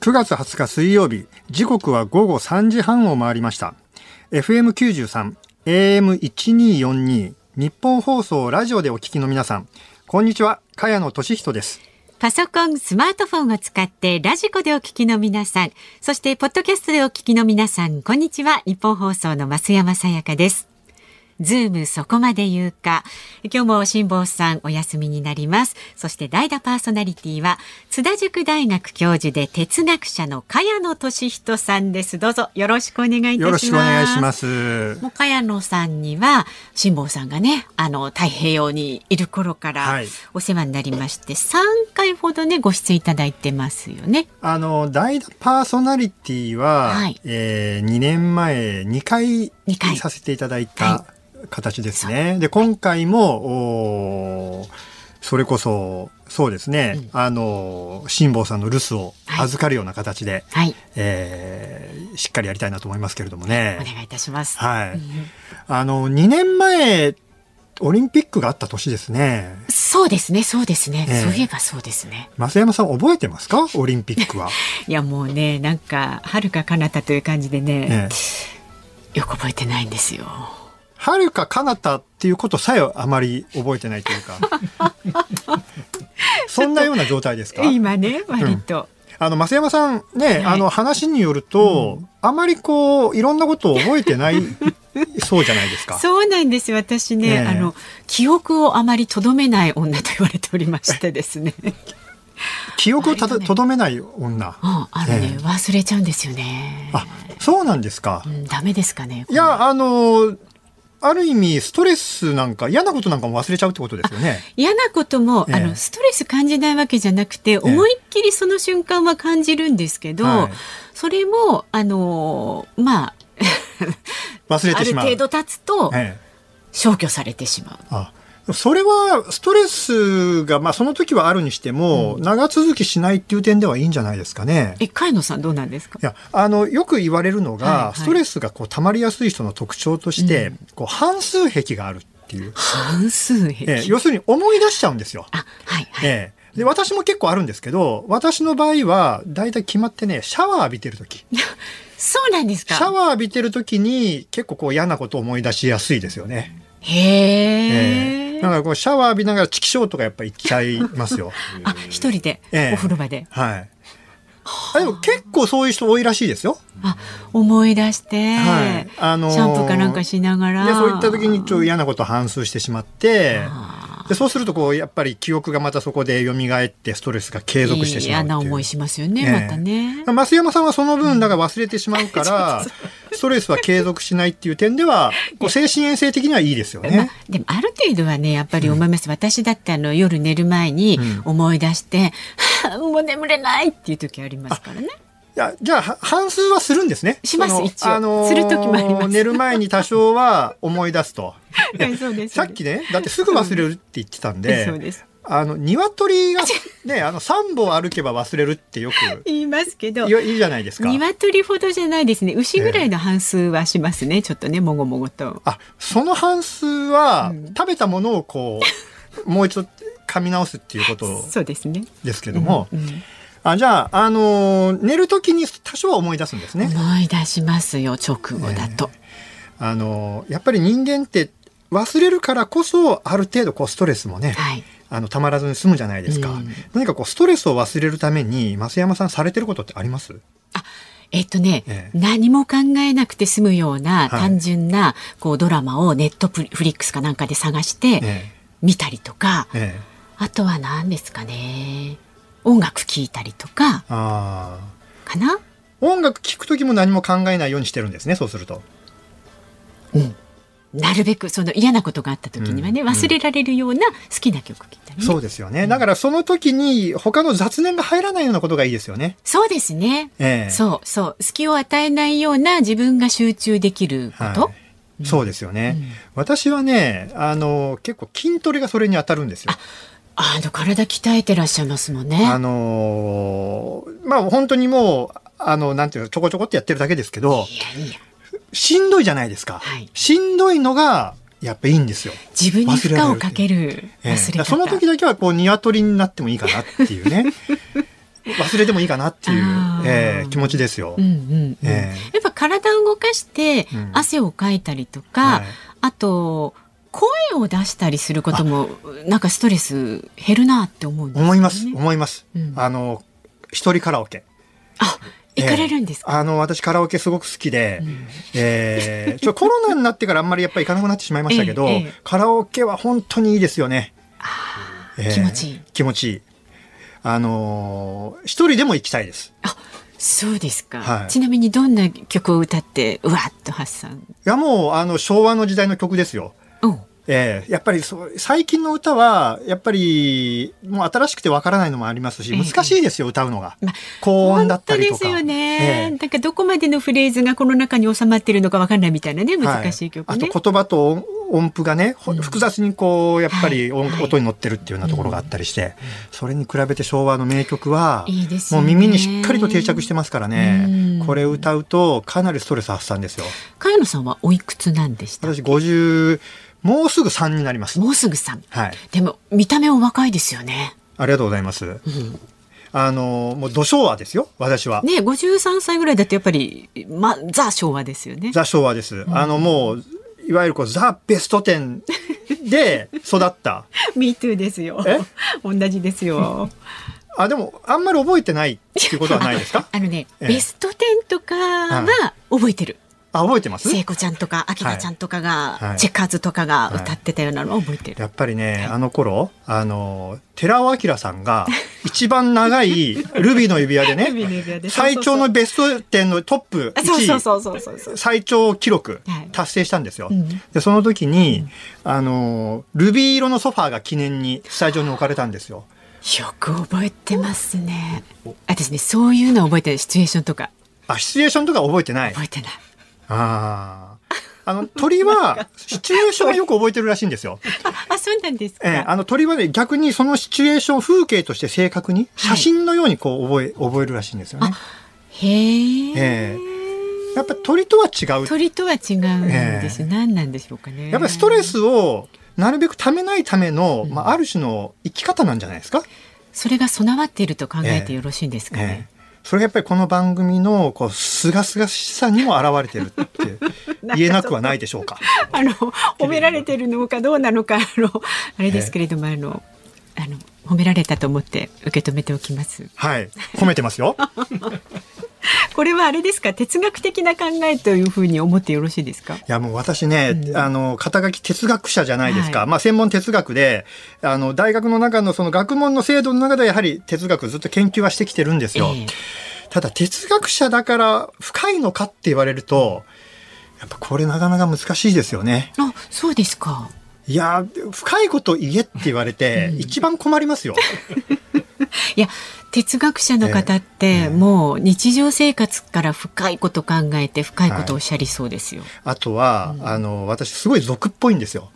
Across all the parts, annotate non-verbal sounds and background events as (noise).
9月20日水曜日、時刻は午後3時半を回りました。FM93、AM1242、ニッポン放送ラジオでお聞きの皆さん、こんにちは、茅野俊人です。パソコン、スマートフォンを使ってラジコでお聞きの皆さん、そしてポッドキャストでお聞きの皆さん、こんにちは、ニッポン放送の増山さやかです。ズームそこまで言うか。今日も辛坊さんお休みになります。そして代打パーソナリティは津田塾大学教授で哲学者の茅野俊人さんです。どうぞよろしくお願いいたします。よろしくお願いします。もう茅野さんには辛坊さんがね、あの太平洋にいる頃からはいお世話になりまして、3回ほどねご出演いただいてますよね。あの、代打パーソナリティは、はいえー2年前2回二回させていただいはた形ですね。で、今回も、おーそれこそ、そうですね、あの、辛坊さんの留守をはい預かるような形で、はい、えーしっかりやりたいなと思いますけれどもおね。願いいたします。はい。あの、2年前、オリンピックがあった年ですね。そうですね、そうですね、ええそういえばそうですね。増山さん覚えてますか？オリンピックは。(laughs) いやもうね、なんか遥か彼方という感じでね、ええよく覚えてないんですよ。はるか彼方っていうことさえあまり覚えてないというか。(laughs) そんなような状態ですか？今ね、割と。あの、増山さんね、いあの話によると、あまりこう、いろんなことを覚えてないそうじゃないですか。(laughs) そうなんです私ね、ええあの記憶をあまりとどめない女と言われておりましてですね。(laughs) 記憶をた割とどめない女。うん、あのね、ええ忘れちゃうんですよね。あ、そうなんですかう。ん、ダメですかね。いや、あの、ある意味、ストレスなんか、嫌なことなんかも忘れちゃうってことですよね。嫌なことも、ええあのストレス感じないわけじゃなくて、思いっきりその瞬間は感じるんですけど、はいそれもあのまあある忘れてしまう。(laughs) 程度経つとええ消去されてしまう。あそれはストレスが、まあ、その時はあるにしても、長続きしないっていう点ではいいんじゃないですかね。え、海野さんどうなんですか？い。やあのよく言われるのが、はいはいストレスがこう溜まりやすい人の特徴として、うんこう半数癖があるっていう、半数癖？ええ要するに思い出しちゃうんですよ。あ、はいはい。ええで私も結構あるんですけど私の場合は大体決まってねシャワー浴びてる時 (laughs) そうなんですか？シャワー浴びてる時に結構こう嫌なことを思い出しやすいですよね。へえ。ええだからこうシャワー浴びながらチキショーとかやっぱ言っちゃいますよ。(laughs) あ、一人で、ええお風呂場で。はい。あでも結構そういう人多いらしいですよ。あ、思い出して、はいあのーシャンプーかなんかしながら。でそういった時にちょっと嫌なことを反数してしまってあでそうするとこうやっぱり記憶がまたそこで蘇ってストレスが継続してしまうう。な思いしますよね、ええ。またね。増山さんはその分だから忘れてしまうから、(laughs) ストレスは継続しないっていう点では (laughs) こう精神衛生的にはいいですよまあね。、でもある程度はねやっぱり思います、私だってあの夜寝る前にうん。思い出して、は (laughs) あもう眠れないっていう時ありますからね。いやじゃあは半数はするんですね。します一応。する時もあります。寝る前に多少は思い出すと。(laughs) はいそうです。さっきねだってすぐ忘れるって言ってたんで。そうです。あの鶏がね (laughs) あの三歩歩けば忘れるってよく。言いますけどいいいじゃないですか。鶏ほどじゃないですね。牛ぐらいの半数はしますね、ちょっとねもごもごと。あその半数は、うん。食べたものをこう (laughs) もう一度噛み直すっていうことそうですね。ですけども、うんうんあじゃあ、あのー寝る時に多少は思い出すんですね。思い出しますよ直後だと、あのーやっぱり人間って忘れるからこそある程度こうストレスもね、はい。あのたまらずに済むじゃないですか。うん。何かこうストレスを忘れるために増山さんされてることってあります？えっとね、ええ。何も考えなくて済むようなはい。単純なこうドラマをネットフリックスかなんかで探してえ見たりとか、えええ。あとは何ですかね音楽聴いたりとかあかな？ー音楽聴く時も何も考えないようにしてるんですね。そうすると。なるべくその嫌なことがあった時にはね、うん。忘れられるような好きな曲聴いたりね。そうですよね。だからその時に他の雑念が入らないようなことがいいですよね。そうですね、ええ。そうそう。隙を与えないような自分が集中できること、はい。そうですよね、私はねあの結構筋トレがそれに当たるんですよ。あの体鍛えてらっしゃいますもんね。あのーまあ本当にもうあのなんていうのちょこちょこってやってるだけですけどいやいや。しんどいじゃないですか、はい。しんどいのがやっぱいいんですよ。自分に負荷をかけるええ。忘れ方、その時だけはこう鶏になってもいいかなっていうね。(laughs) 忘れてもいいかなっていう、えー、気持ちですよ。うんうんうん。えー、やっぱ体を動かして汗をかいたりとか、うんはい、あと声を出したりすることもなんかストレス減るなって思うんです、ね、思います思います。うん、あの一人カラオケ。あ行かれるんですか、えー、あの私カラオケすごく好きで、うん、えー、ちょコロナになってからあんまりやっぱり行かなくなってしまいましたけど、えーえー、カラオケは本当にいいですよね。えー、気持ちいい。気持ちいい。あのー、一人でも行きたいです。あそうですか、はい、ちなみにどんな曲を歌ってうわっと発散？いやもうあの昭和の時代の曲ですよ。えー、やっぱりそう最近の歌はやっぱりもう新しくてわからないのもありますし難しいですよ、歌うのが、まあ、高音だったりとか。ですよね、えー、なんかどこまでのフレーズがこの中に収まっているのかわからないみたいなね難しい曲、ね。はい、あと言葉と音符がね、複雑にこうやっぱり音,、音に乗ってるっていうようなところがあったりして、それに比べて昭和の名曲はもう耳にしっかりと定着してますからね。これ歌うとかなりストレス発散ですよ。茅野さんはおいくつなんでした私50もうすぐ3になります。もうすぐ3。はい。でも、見た目お若いですよね。ありがとうございます。うんあの、もう、土昭和ですよ、私は。ね、53歳ぐらいだとやっぱり、ま、ザ昭和ですよね。ザ昭和です。うん、あの、もう、いわゆるこう、ザ・ベスト10で育った。(laughs) Me too ですよ。え？同じですよ。あ、でも、あんまり覚えてないっていうことはないですか？(laughs) あのね、ベスト10とかは覚えてる。あ覚えてます？聖子ちゃんとか秋田ちゃんとかが、はい、チェッカーズとかが歌ってたようなのを覚えてる、やっぱりね、あの頃あの寺尾明さんが (laughs) 一番長いルビーの指輪でね最長のベスト10のトップ1位。最長記録達成したんですよ、はい、でその時に、うん、あのルビー色のソファーが記念にスタジオに置かれたんですよ。よく覚えてますね。私ねそういうの覚えてる。シチュエーションとか。あシチュエーションとか覚えてない。覚えてないああ。あの鳥は (laughs) シチュエーションはよく覚えてるらしいんですよ。(laughs) あ、そうなんですか。えー、あの鳥はね逆にそのシチュエーション風景として正確に写真のようにこう覚え、はい、覚えるらしいんですよね。へえ。えーやっぱ鳥とは違う。鳥とは違うんです。えー、何なんでしょうかね。やっぱりストレスをなるべくためないための、まあある種の生き方なんじゃないですか。それが備わっていると考えてよろしいんですかね。えーそれがやっぱりこの番組のこうすがすがしさにも表れてるって (laughs) 言えなくはないでしょうか。あの褒められてるのかどうなのかあの (laughs) あれですけれども、あのあの褒められたと思って受け止めておきます。はい褒めてますよ。(laughs) (laughs) これはあれですか？哲学的な考えというふうに思ってよろしいですか？いやもう私ね、うん、あの肩書き哲学者じゃないですか、はい、まあ専門哲学であの大学の中のその学問の制度の中でやはり哲学ずっと研究はしてきてるんですよ、えー、ただ哲学者だから深いのかって言われるとやっぱこれなかなか難しいですよね。あそうですか。いや深いこと言えって言われて、一番困りますよ (laughs) (laughs) いや哲学者の方って、もう日常生活から深いこと考えて深いことをおっしゃりそうですよ。はい、あとは、うん、あの私すごい俗っぽいんですよ。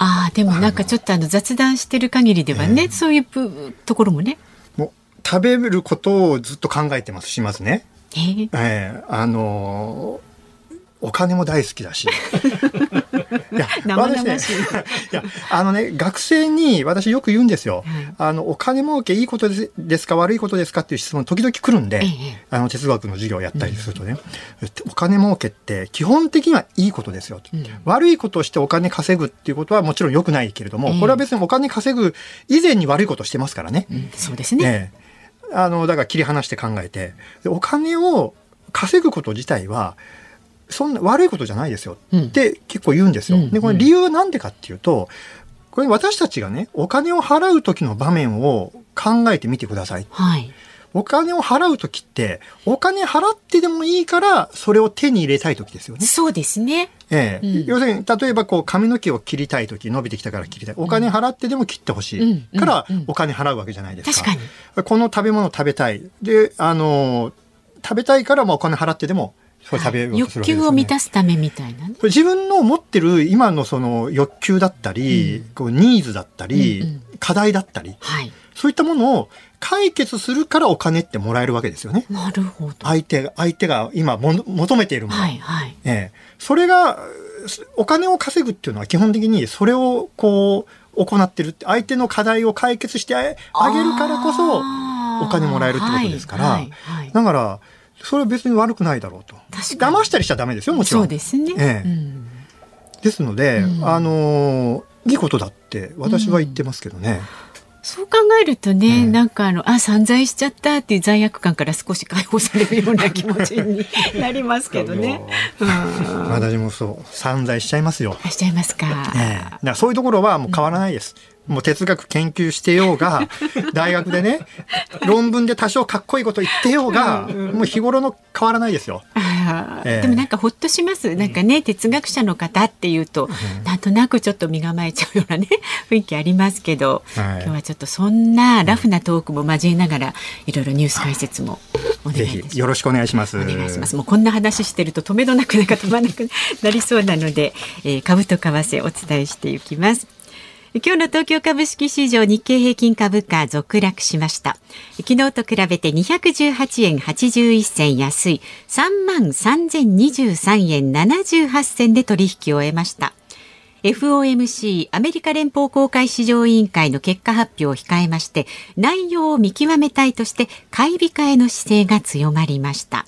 ああでもなんかちょっとあの雑談してる限りではね、えー、そういうところもね。もう食べることをずっと考えてますしますね。えー、えー、あのお金も大好きだし。(laughs) いや、私ね、(laughs) いや、あのね、学生に私よく言うんですよ。あの、お金儲けいいことですか悪いことですかっていう質問時々来るんで、あの、哲学の授業をやったりするとね、お金儲けって基本的にはいいことですよ。悪いことをしてお金稼ぐっていうことはもちろん良くないけれども、これは別にお金稼ぐ以前に悪いことしてますからね。そうですね。あの、だから切り離して考えて、お金を稼ぐこと自体は、そんな悪いことじゃないですよ。って結構言うんですよ。でこれ理由は何でかっていうとこれ私たちがねお金を払う時の場面を考えてみてください。はい、お金を払う時ってお金払ってでもいいからそれを手に入れたい時ですよね。そうですね。ええ、うん、要するに例えばこう髪の毛を切りたい時伸びてきたから切りたい。お金払ってでも切ってほしいからお金払うわけじゃないですか。かこの食べ物食べたい。であの食べたいからまあお金払ってでも欲求を満たすためみたいな、ね、自分の持ってる今のその欲求だったり、うん、こうニーズだったり、うんうん、課題だったり、はい、そういったものを解決するからお金ってもらえるわけですよね。なるほど。相手が、相手が今も求めているもの。はいはい。ええ。それが、お金を稼ぐっていうのは基本的にそれをこう行ってるって、相手の課題を解決してあげるからこそ、お金もらえるってことですから、はいはい、だからそれは別に悪くないだろうと。騙したりしちゃダメですよもちろん。そうですね、ええ、うん、ですので、うん、あのいいことだって私は言ってますけどね、うん。そう考えるとね、なんかあの、あ、散財しちゃったっていう罪悪感から少し解放されるような気持ちに (laughs) なりますけどね。私もそう、散財しちゃいますよ。しちゃいますか。ええ、だそういうところはもう変わらないです。うんもう哲学研究してようが、(laughs) 大学でね、論文で多少かっこいいこと言ってようが、もう日頃の変わらないですよ。えー、でもなんかほっとします。なんかね、哲学者の方っていうと、うん、なんとなくちょっと身構えちゃうようなね、(laughs) 雰囲気ありますけど、はい、今日はちょっとそんなラフなトークも交えながら、いろいろニュース解説もお願いします。よろしくお願いします。お願いします。もうこんな話してると止めどなくなんか止まらなくなりそうなので、えー、株と為替お伝えしていきます。今日の東京株式市場日経平均株価続落しました。昨日と比べて218円81銭安い。3万3023円78銭で取引を終えました。FOMC アメリカ連邦公開市場委員会の結果発表を控えまして内容を見極めたいとして買い控えの姿勢が強まりました。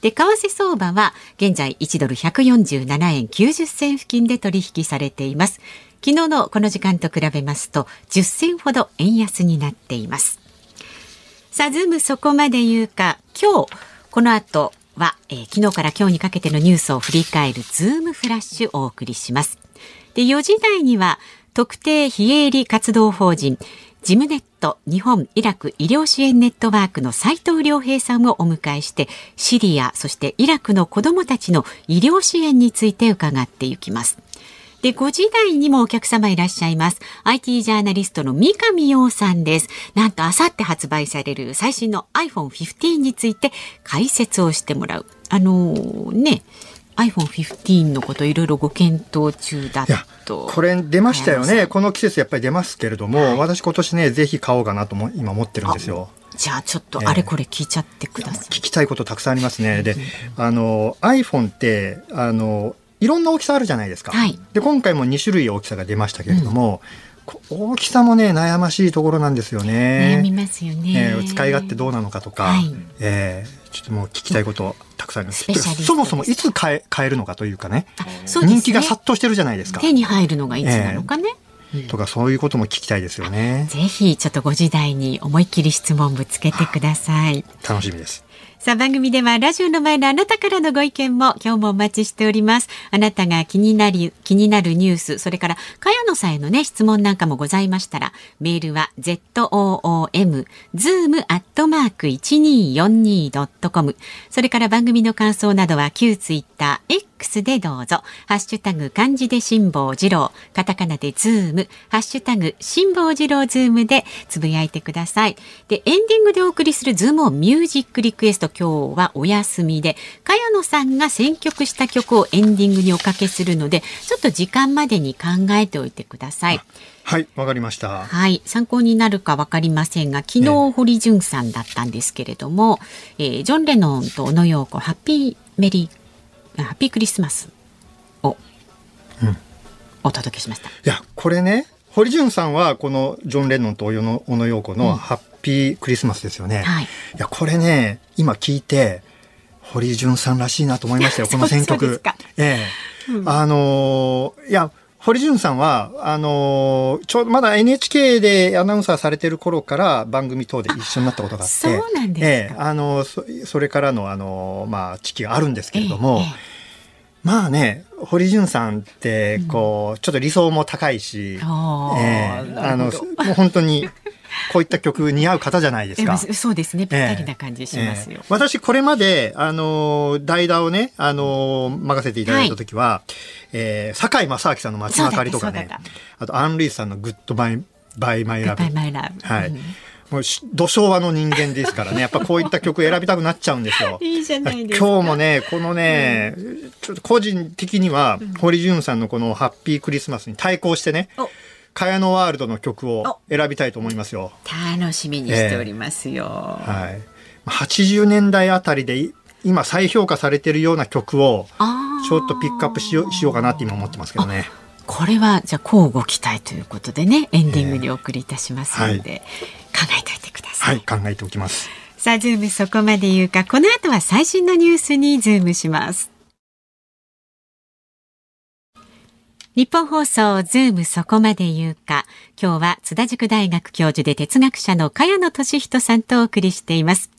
で為替相場は現在1ドル147円90銭付近で取引されています。昨日のこの時間と比べますと10銭ほど円安になっています。さあズームそこまで言うか今日この後は、えー、昨日から今日にかけてのニュースを振り返るズームフラッシュをお送りします。で4時台には特定非営利活動法人ジムネット日本イラク医療支援ネットワークの斉藤良平さんをお迎えしてシリアそしてイラクの子どもたちの医療支援について伺っていきます。で、5時台にもお客様いらっしゃいます。IT ジャーナリストの三上洋さんです。なんと、あさって発売される最新の iPhone 15について解説をしてもらう。あのー、ね、iPhone15 のこといろいろご検討中だと。これ出ましたよね。この季節やっぱり出ますけれども、はい、私今年ねぜひ買おうかなとも今思ってるんですよ。じゃあちょっとあれこれ聞いちゃってください、えー、聞きたいことたくさんありますね。であの iPhone ってあのいろんな大きさあるじゃないですか。はい、で今回も2種類大きさが出ましたけれども、うん、大きさもね悩ましいところなんですよね。悩みますよね。えー、使い勝手どうなのかとか、はい、えー、ちょっともう聞きたいことたくさんあります。そもそもいつ買え買えるのかというかね、ね人気が殺到してるじゃないですか。手に入るのがいつなのかね。えー、とかそういうことも聞きたいですよね。ぜひちょっとご時代に思いっきり質問ぶつけてください。楽しみです。さあ番組ではラジオの前のあなたからのご意見も今日もお待ちしております。あなたが気になり、気になるニュース、それから茅野さんへのね、質問なんかもございましたら、メールは zoom、zoom アットマーク 1242.com。それから番組の感想などは旧ツイッター、でどうぞ。ハッシュタグ漢字で辛坊治郎、カタカナでズーム、ハッシュタグ辛坊治郎ズームでつぶやいてください。で、エンディングでお送りするズームをミュージックリクエスト今日はお休みで、茅野さんが選曲した曲をエンディングにおかけするので、ちょっと時間までに考えておいてください。はい、わかりました。はい、参考になるかわかりませんが、昨日、堀潤さんだったんですけれども、えー、ジョン・レノンと小野洋子、ハッピーメリーハッピークリスマスを、うん、お届けしました。いや、これね、堀潤さんはこのジョン・レノンと小野洋子のハッピークリスマスですよね。うんはい、いや、これね、今聞いて、堀潤さんらしいなと思いましたよ、この選曲。ええうん、あのー、いや、堀潤さんは、あのー、ちょうどまだ NHK でアナウンサーされてる頃から番組等で一緒になったことがあって、そうなんですええ、あのそ、それからの、あの、まあ、時期があるんですけれども、ええ、まあね、堀潤さんって、こう、うん、ちょっと理想も高いし、ええ、あの、もう本当に、こういった曲似合う方じゃないですか。そうですね。ぴったりな感じしますよ。えーえー、私、これまで、あの、代打をね、あの、任せていただいた時は、はい、えー、堺正章さんの街明かりとかね、あと、アン・ルイスさんのグッドバイ、バイマイラブ。バイマイラブ。はい。うんもう土昭和の人間ですからね、やっぱこういった曲選びたくなっちゃうんですよ。(laughs) いいじゃないですか。今日もね、このね、うん、ちょっと個人的には、堀潤さんのこのハッピークリスマスに対抗してね、茅野ワールドの曲を選びたいと思いますよ。楽しみにしておりますよ。えー、はい。80年代あたりで今再評価されているような曲をちょっとピックアップしよしようかなって今思ってますけどね。これはじゃあ乞うご期待ということでねエンディングにお送りいたしますので、えーはい、考えておいてください。はい、考えておきます。さあ、ズームそこまで言うか、この後は最新のニュースにズームします。ニッポン放送ズームそこまで言うか。今日は津田塾大学教授で哲学者の茅野俊人さんとお送りしています。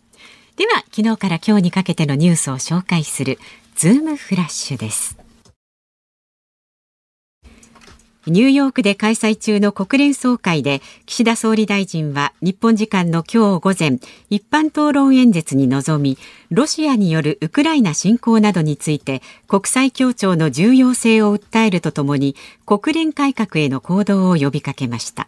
では、昨日から今日にかけてのニュースを紹介するズームフラッシュです。ニューヨークで開催中の国連総会で岸田総理大臣は日本時間の今日午前一般討論演説に臨みロシアによるウクライナ侵攻などについて国際協調の重要性を訴えるとともに国連改革への行動を呼びかけました。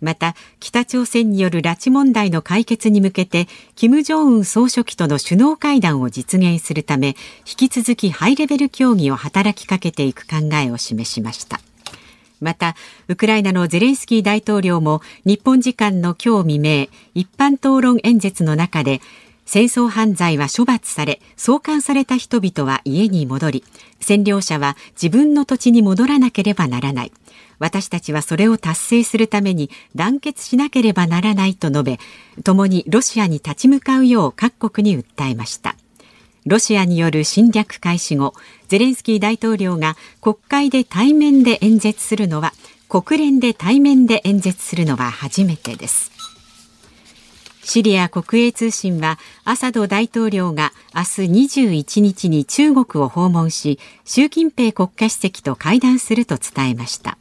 また北朝鮮による拉致問題の解決に向けて金正恩総書記との首脳会談を実現するため引き続きハイレベル協議を働きかけていく考えを示しました。また、ウクライナのゼレンスキー大統領も日本時間の今日未明、一般討論演説の中で、戦争犯罪は処罰され、送還された人々は家に戻り、占領者は自分の土地に戻らなければならない。私たちはそれを達成するために団結しなければならないと述べ、共にロシアに立ち向かうよう各国に訴えました。ロシアによる侵略開始後、ゼレンスキー大統領が国会で対面で演説するのは、国連で対面で演説するのは初めてです。シリア国営通信はアサド大統領が明日21日に中国を訪問し習近平国家主席と会談すると伝えました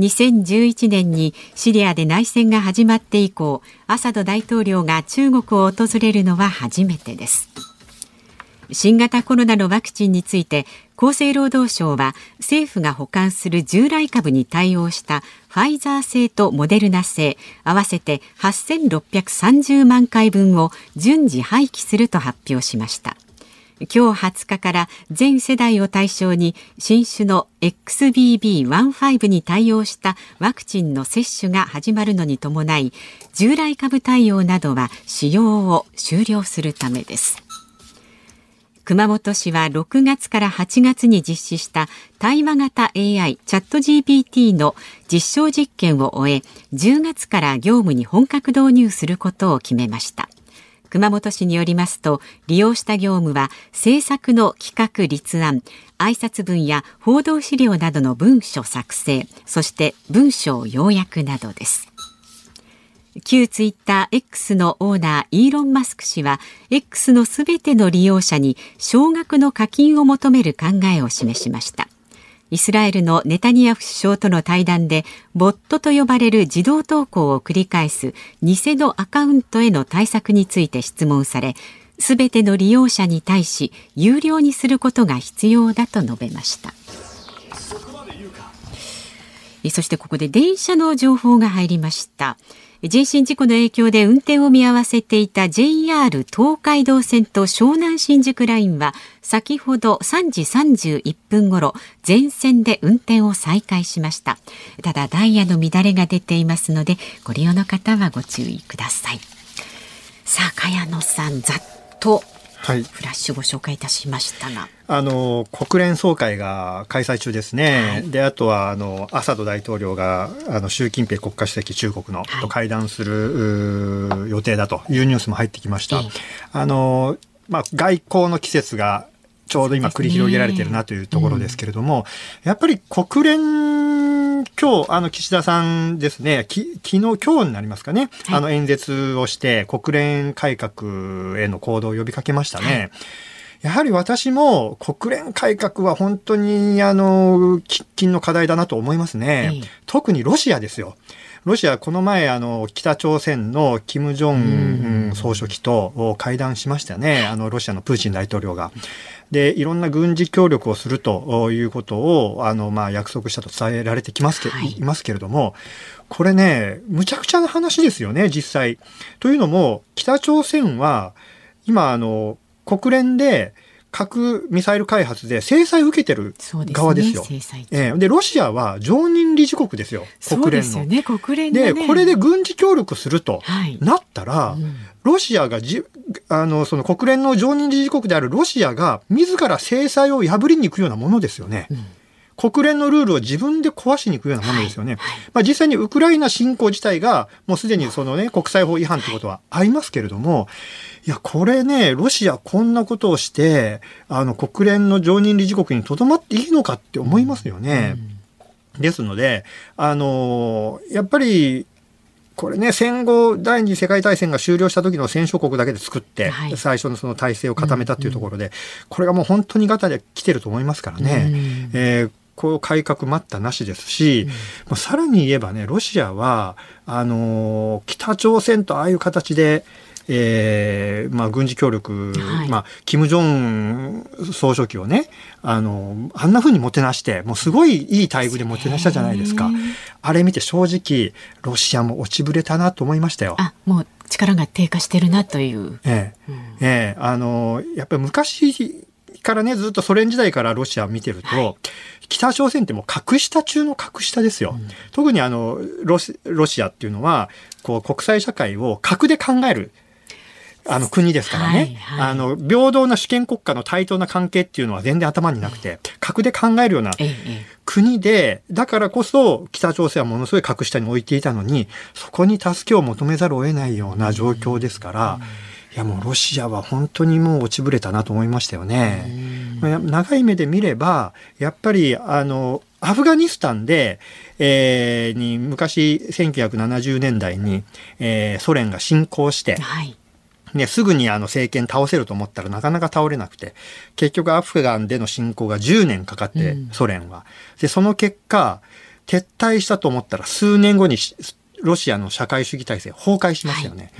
2011年にシリアで内戦が始まって以降アサド大統領が中国を訪れるのは初めてです新型コロナのワクチンについて厚生労働省は政府が保管する従来株に対応したファイザー製とモデルナ製合わせて8630万回分を順次廃棄すると発表しました。今日20日から全世代を対象に新種の XBB.1.5 に対応したワクチンの接種が始まるのに伴い従来株対応などは使用を終了するためです。熊本市は6月から8月に実施した対話型 AI チャット GPT の実証実験を終え10月から業務に本格導入することを決めました。熊本市によりますと利用した業務は政策の企画立案挨拶文や報道資料などの文書作成そして文章要約などです。旧ツイッター X のオーナーイーロン・マスク氏は X のすべての利用者に少額の課金を求める考えを示しました。イスラエルのネタニヤフ首相との対談でボットと呼ばれる自動投稿を繰り返す偽のアカウントへの対策について質問されすべての利用者に対し有料にすることが必要だと述べました。そしてここで電車の情報が入りました。人身事故の影響で運転を見合わせていた JR 東海道線と湘南新宿ラインは先ほど3時31分ごろ全線で運転を再開しました。ただダイヤの乱れが出ていますのでご利用の方はご注意ください。さあ茅野さんざっとはい、フラッシュご紹介いたしましたが。あの国連総会が開催中ですね、はい、であとはあのアサド大統領があの習近平国家主席、中国の、はい、と会談する予定だというニュースも入ってきました。あのまあ、外交の季節がちょうど今繰り広げられてるなというところですけれども、うん、やっぱり国連、今日、あの、岸田さんですね、き昨日、今日になりますかね、はい、あの、演説をして、国連改革への行動を呼びかけましたね。はいやはり私も国連改革は本当にあの喫緊の課題だなと思いますね。特にロシアですよ。ロシア、この前、あの、北朝鮮の金正恩総書記と会談しましたよね。あの、ロシアのプーチン大統領が。で、いろんな軍事協力をするということを、あの、まあ、約束したと伝えられてきますけ、はい、いますけれども、これね、むちゃくちゃな話ですよね、実際。というのも、北朝鮮は、今、あの、国連で、核ミサイル開発で制裁を受けてる側ですよ。で、ねえー、でロシアは常任理事国ですよ、国連の。ね、国連で、ね、これで軍事協力するとなったら、はいうん、ロシアがじあのその国連の常任理事国であるロシアが自ら制裁を破りに行くようなものですよね。うん国連のルールを自分で壊しに行くようなものですよね。まあ実際にウクライナ侵攻自体がもうすでにそのね、国際法違反ってことはありますけれども、いや、これね、ロシアこんなことをして、あの、国連の常任理事国にとどまっていいのかって思いますよね。ですので、あの、やっぱり、これね、戦後第二次世界大戦が終了した時の戦勝国だけで作って、はい、最初のその体制を固めたっていうところで、うんうん、これがもう本当にガタで来てると思いますからね。うん、えーこう改革待ったなしですし、うん、さらに言えばね、ロシアは、あの北朝鮮とああいう形で、えーまあ、軍事協力、はい、まあ、キム・ジョン総書記をね、あの、あんなふうにもてなして、もうすごいいい待遇でもてなしたじゃないですか。あれ見て正直、ロシアも落ちぶれたなと思いましたよ。あ、もう力が低下してるなという。ええ、うん、ええ、あの、やっぱり昔からね、ずっとソ連時代からロシアを見てると、はい、北朝鮮ってもう格下中の格下ですよ。うん、特にあのロシ、ロシアっていうのは、こう国際社会を格で考える。あの国ですからね、はいはい、あの平等な主権国家の対等な関係っていうのは全然頭になくて格で考えるような国でだからこそ北朝鮮はものすごい格下に置いていたのにそこに助けを求めざるを得ないような状況ですから。いやもうロシアは本当にもう落ちぶれたなと思いましたよね。長い目で見ればやっぱりあのアフガニスタンで、えー、に昔1970年代に、えー、ソ連が侵攻して、はい、ね、すぐにあの政権倒せると思ったらなかなか倒れなくて、結局アフガンでの侵攻が10年かかって、ソ連は。で、その結果、撤退したと思ったら数年後にロシアの社会主義体制崩壊しましたよね。はい、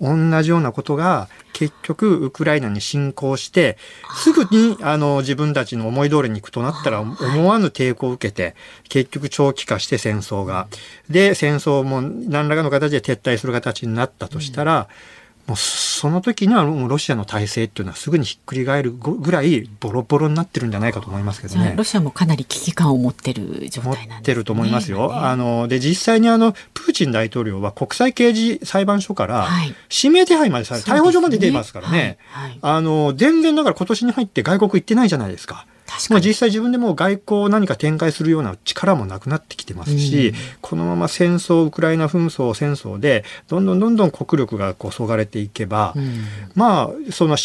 同じようなことが結局ウクライナに侵攻してすぐにあの自分たちの思い通りに行くとなったら思わぬ抵抗を受けて結局長期化して戦争が。で戦争も何らかの形で撤退する形になったとしたら、もうその時にはもうロシアの体制っていうのはすぐにひっくり返るぐらいボロボロになってるんじゃないかと思いますけどね。ロシアもかなり危機感を持ってる状態なんですね。持ってると思いますよ。ね、あので実際にあのプーチン大統領は国際刑事裁判所から、指名手配までされ、逮捕状まで出てますからね。はいはい、あの全然だから今年に入って外国行ってないじゃないですか。まあ、実際自分でも外交を何か展開するような力もなくなってきてますし、うん、このまま戦争ウクライナ紛争戦争でどんどんどんどん国力がこうそがれていけば、うん、まあその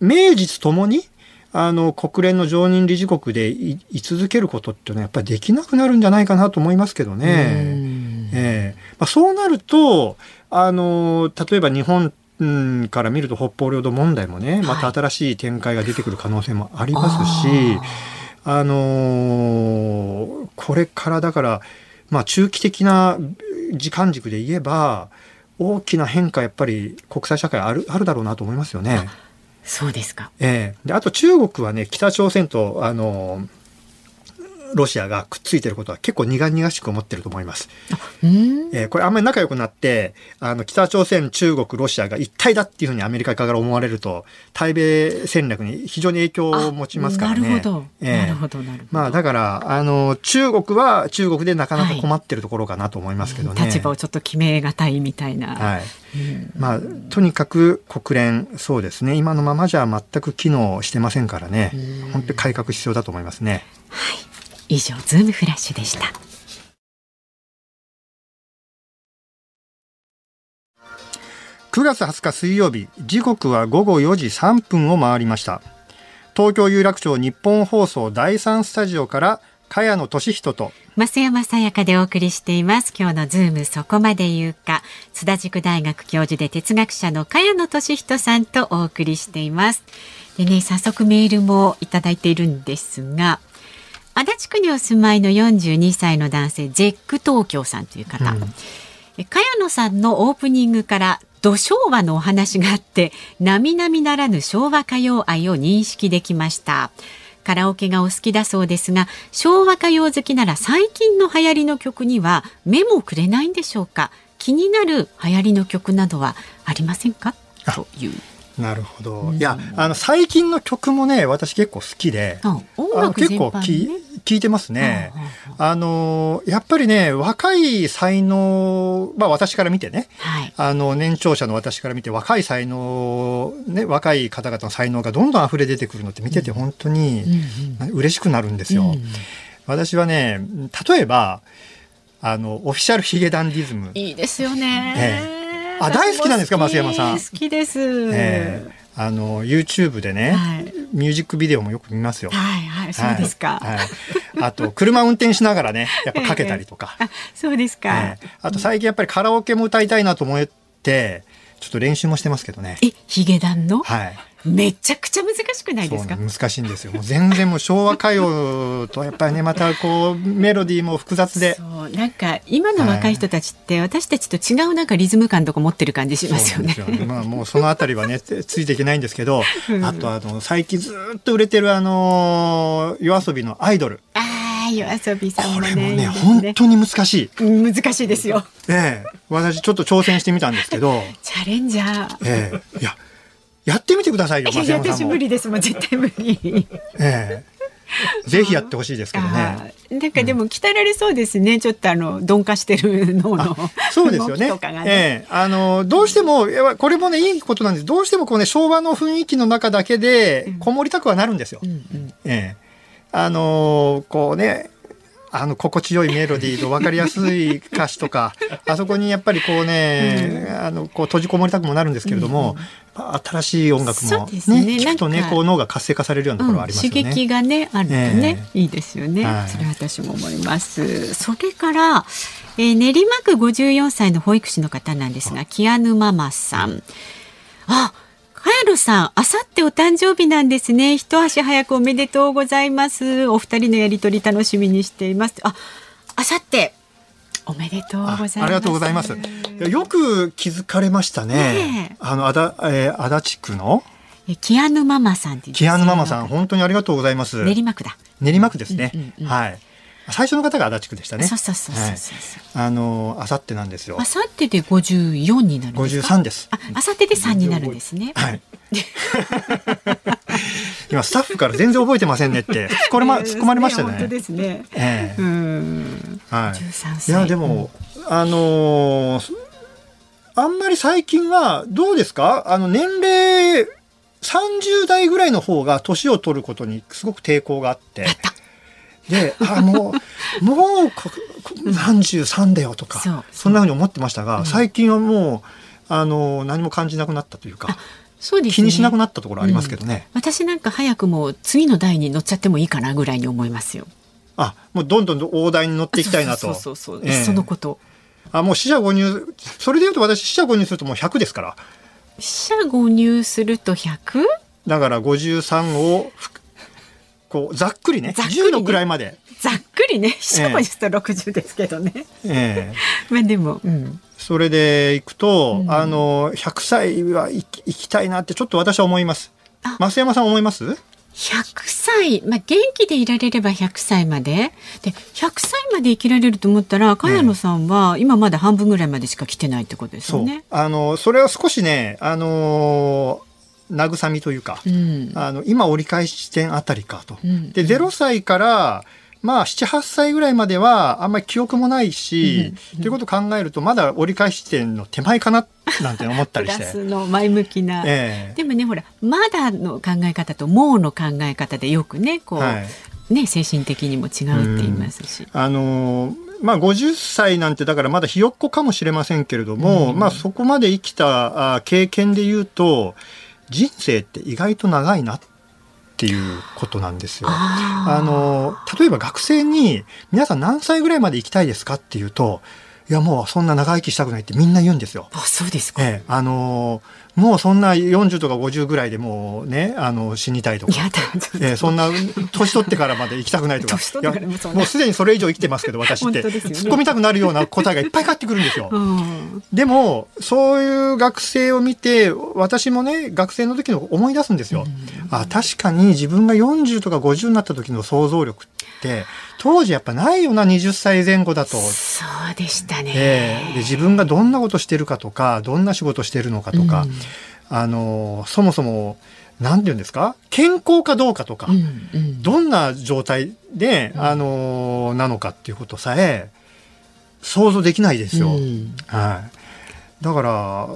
名実ともにあの国連の常任理事国でい続けることっていうのはやっぱりできなくなるんじゃないかなと思いますけどね。うん、えー、まあ、そうなるとあの例えば日本うん、から見ると北方領土問題もね、また新しい展開が出てくる可能性もありますし、はい、あのー、これからだから、まあ中期的な時間軸で言えば、大きな変化やっぱり国際社会あるあるだろうなと思いますよね。そうですか。ええー、であと中国はね北朝鮮とあのーロシアがくっついてることは結構苦々しく思ってると思います。えー、これあんまり仲良くなってあの北朝鮮中国ロシアが一体だっていうふうにアメリカから思われると対米戦略に非常に影響を持ちますからね。なるほど、えー、なるほどなるほど。まあだからあの中国は中国でなかなか困ってるところかなと思いますけどね。はい、立場をちょっと決めがたいみたいな。はい。うん、まあとにかく国連そうですね今のままじゃ全く機能してませんからね。本当に改革必要だと思いますね。はい。以上ズームフラッシュでした。9月20日水曜日時刻は午後4時3分を回りました。東京有楽町ニッポン放送第3スタジオから萱野稔人と増山さやかでお送りしています。今日のズームそこまで言うか。津田塾大学教授で哲学者の萱野稔人さんとお送りしています。でね早速メールもいただいているんですが足立区にお住まいの42歳の男性ゼック東京さんという方、うん、茅野さんのオープニングから土昭和のお話があって並々ならぬ昭和歌謡愛を認識できました。カラオケがお好きだそうですが昭和歌謡好きなら最近の流行りの曲には目もくれないんでしょうか？気になる流行りの曲などはありませんか？という。なるほど。いや、あの、最近の曲もね、私結構好きで、結構き聞いてますね。あの、やっぱりね、若い才能、まあ私から見てね、はい、あの、年長者の私から見て、若い才能、ね、若い方々の才能がどんどん溢れ出てくるのって見てて本当に嬉しくなるんですよ。私はね例えばあのオフィシャルヒゲダンディズム。いいですよね、ええ。あ大好きなんですか増山さん。好きです、ええ。あの YouTube でね、はい。ミュージックビデオもよく見ますよ。はいはいそうですか、はい。はい (laughs) あと車運転しながらねやっぱかけたりとか、あそうですか、ええ。あと最近やっぱりカラオケも歌いたいなと思ってちょっと練習もしてますけどね。えヒゲダンの、はい。めちゃくちゃ難しくないですか？ね難しいんですよ。もう全然もう昭和歌謡とやっぱりねまたこうメロディーも複雑で。そうなんか今の若い人たちって私たちと違うなんかリズム感とか持ってる感じしますよね。よまあもうそのあたりはねつ (laughs) ついていけないんですけど、あとあの最近ずっと売れてるあの夜遊びのアイドル。ああ夜遊びさんもねこれもね本当に難しい。うん難しいですよ。ええ。私ちょっと挑戦してみたんですけど、チャレンジャー。ええ。いややってみてくださいよ松山私無。理ですもん絶対無理。ええ。ぜひやってほしいですけどあね。ーなんかでも鍛えられそうですね、ちょっとあの鈍化してる脳の。そうですよね。ね、ええ。あのどうしてもこれもねいいことなんです。どうしてもこうね昭和の雰囲気の中だけでこもりたくはなるんですよ。うんうん。ええあのこうねあの心地よいメロディーと分かりやすい歌詞とか (laughs) あそこにやっぱりこうね、あのこう閉じこもりたくもなるんですけれども、新しい音楽もねね。聞くとねこう脳が活性化されるようなところはありますよね。刺激がねあるとね、えいいですよね、はい。それは私も思います。それから、えー練馬区54歳の保育士の方なんですがキアヌママさん。あカヤロさん、あさってお誕生日なんですね。一足早くおめでとうございます。お二人のやりとり楽しみにしています。あ、あさって。おめでとうございます。あありがとうございます。よく気づかれましたね。ねえあのあだ、えー、足立区の？えキアヌママさんキアヌママさん本当にありがとうございます。の練馬区だ。練馬区ですね。うんうんうんはい。最初の方が足立区でしたね。そうそうそうそうそうはいあのあさってなんですよあ。さってで54になるんですか？53です。あ、あさってで3になるんですね。はい。(laughs) 今スタッフから全然覚えてませんねって突っ込ま (laughs) 突っ込まれました本当ね。ですね。ええうん。はい。13歳。いやでも、あのーあんまり最近はどうですか？あの年齢30代ぐらいの方が年を取ることにすごく抵抗があってあった。であもうもうここ33だよとかそんなふうに思ってましたが、うん最近はもうあの何も感じなくなったというかそうですね。気にしなくなったところありますけどね、私なんか早くもう次の台に乗っちゃってもいいかなぐらいに思いますよ。あもうどんどん大台に乗っていきたいなとそうそうそうそのこと。あもう四捨五入それでいうと私四捨五入するともう100ですから四捨五入すると 100? だから53をふこうざっくりねざっくりね。10の位まで、ざっくりね。四捨五入すると60ですけどね。ええ。(laughs) まあでも、うん。それでいくと、うん。あの100歳は行き行きたいなってちょっと私は思います。あ。増山さん思います？100歳、まあ、元気でいられれば100歳まで。で100歳まで生きられると思ったら茅野さんは今まだ半分ぐらいまでしか来てないってことですよね。あのそれは少しねあの慰みというか、うん。あの今折り返し地点あたりかと。うん。で0歳からまあ78歳ぐらいまではあんまり記憶もないし、ということを考えるとまだ折り返し地点の手前かななんて思ったプラりして。(laughs) スの前向きな、ええ。でもねほらまだの考え方ともうの考え方でよくねこう、はい。ね精神的にも違うって言いますし。あのーまあ、50歳なんてだからまだひよっこかもしれませんけれども、うん。まあ、そこまで生きたあ経験で言うと人生って意外と長いなっていうことなんですよ。あの例えば学生に皆さん何歳ぐらいまで生きたいですかっていうといやもうそんな長生きしたくないってみんな言うんですよ。あそうですか。ええ、あのもうそんな40とか50ぐらいでもうねあの死にたいとか。やだええ、そんな (laughs) 年取ってからまで行きたくないとか (laughs) いやもうすでにそれ以上生きてますけど私って、ね突っ込みたくなるような答えがいっぱい返ってくるんですよ。うんでもそういう学生を見て私もね学生の時の思い出すんですよ。あ確かに自分が40とか50になった時の想像力って当時やっぱないよな20歳前後だと。そうでしたね。ええ。で自分がどんなことしてるかとかどんな仕事してるのかとか、うん。あのそもそも何て言うんですか？健康かどうかとか、うんうん。どんな状態で、あのなのかっていうことさえ想像できないですよ。うん。はい、だから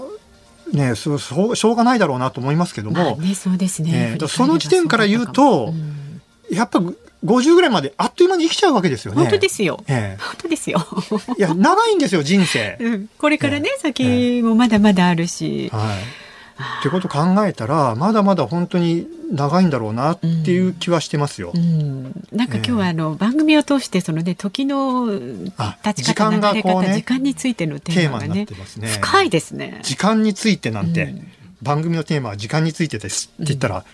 ねそうそうしょうがないだろうなと思いますけども、まあね、そうですね。えその時点から言うとそうだったかもやっぱ50ぐらいまであっという間に生きちゃうわけですよね。本当ですよ。え本当ですよ。え、いや、長いんですよ、人生。(laughs) うんこれからね、ええ先もまだまだあるし。はい。ってこと考えたら、まだまだ本当に長いんだろうなっていう気はしてますよ。うん、なんか今日はあの、番組を通してそのね時のあ立ち時間方流れ方、時間についてのテテーマがねてますね。深いですね。時間についてなんて、うん番組のテーマは時間についてですって言ったら、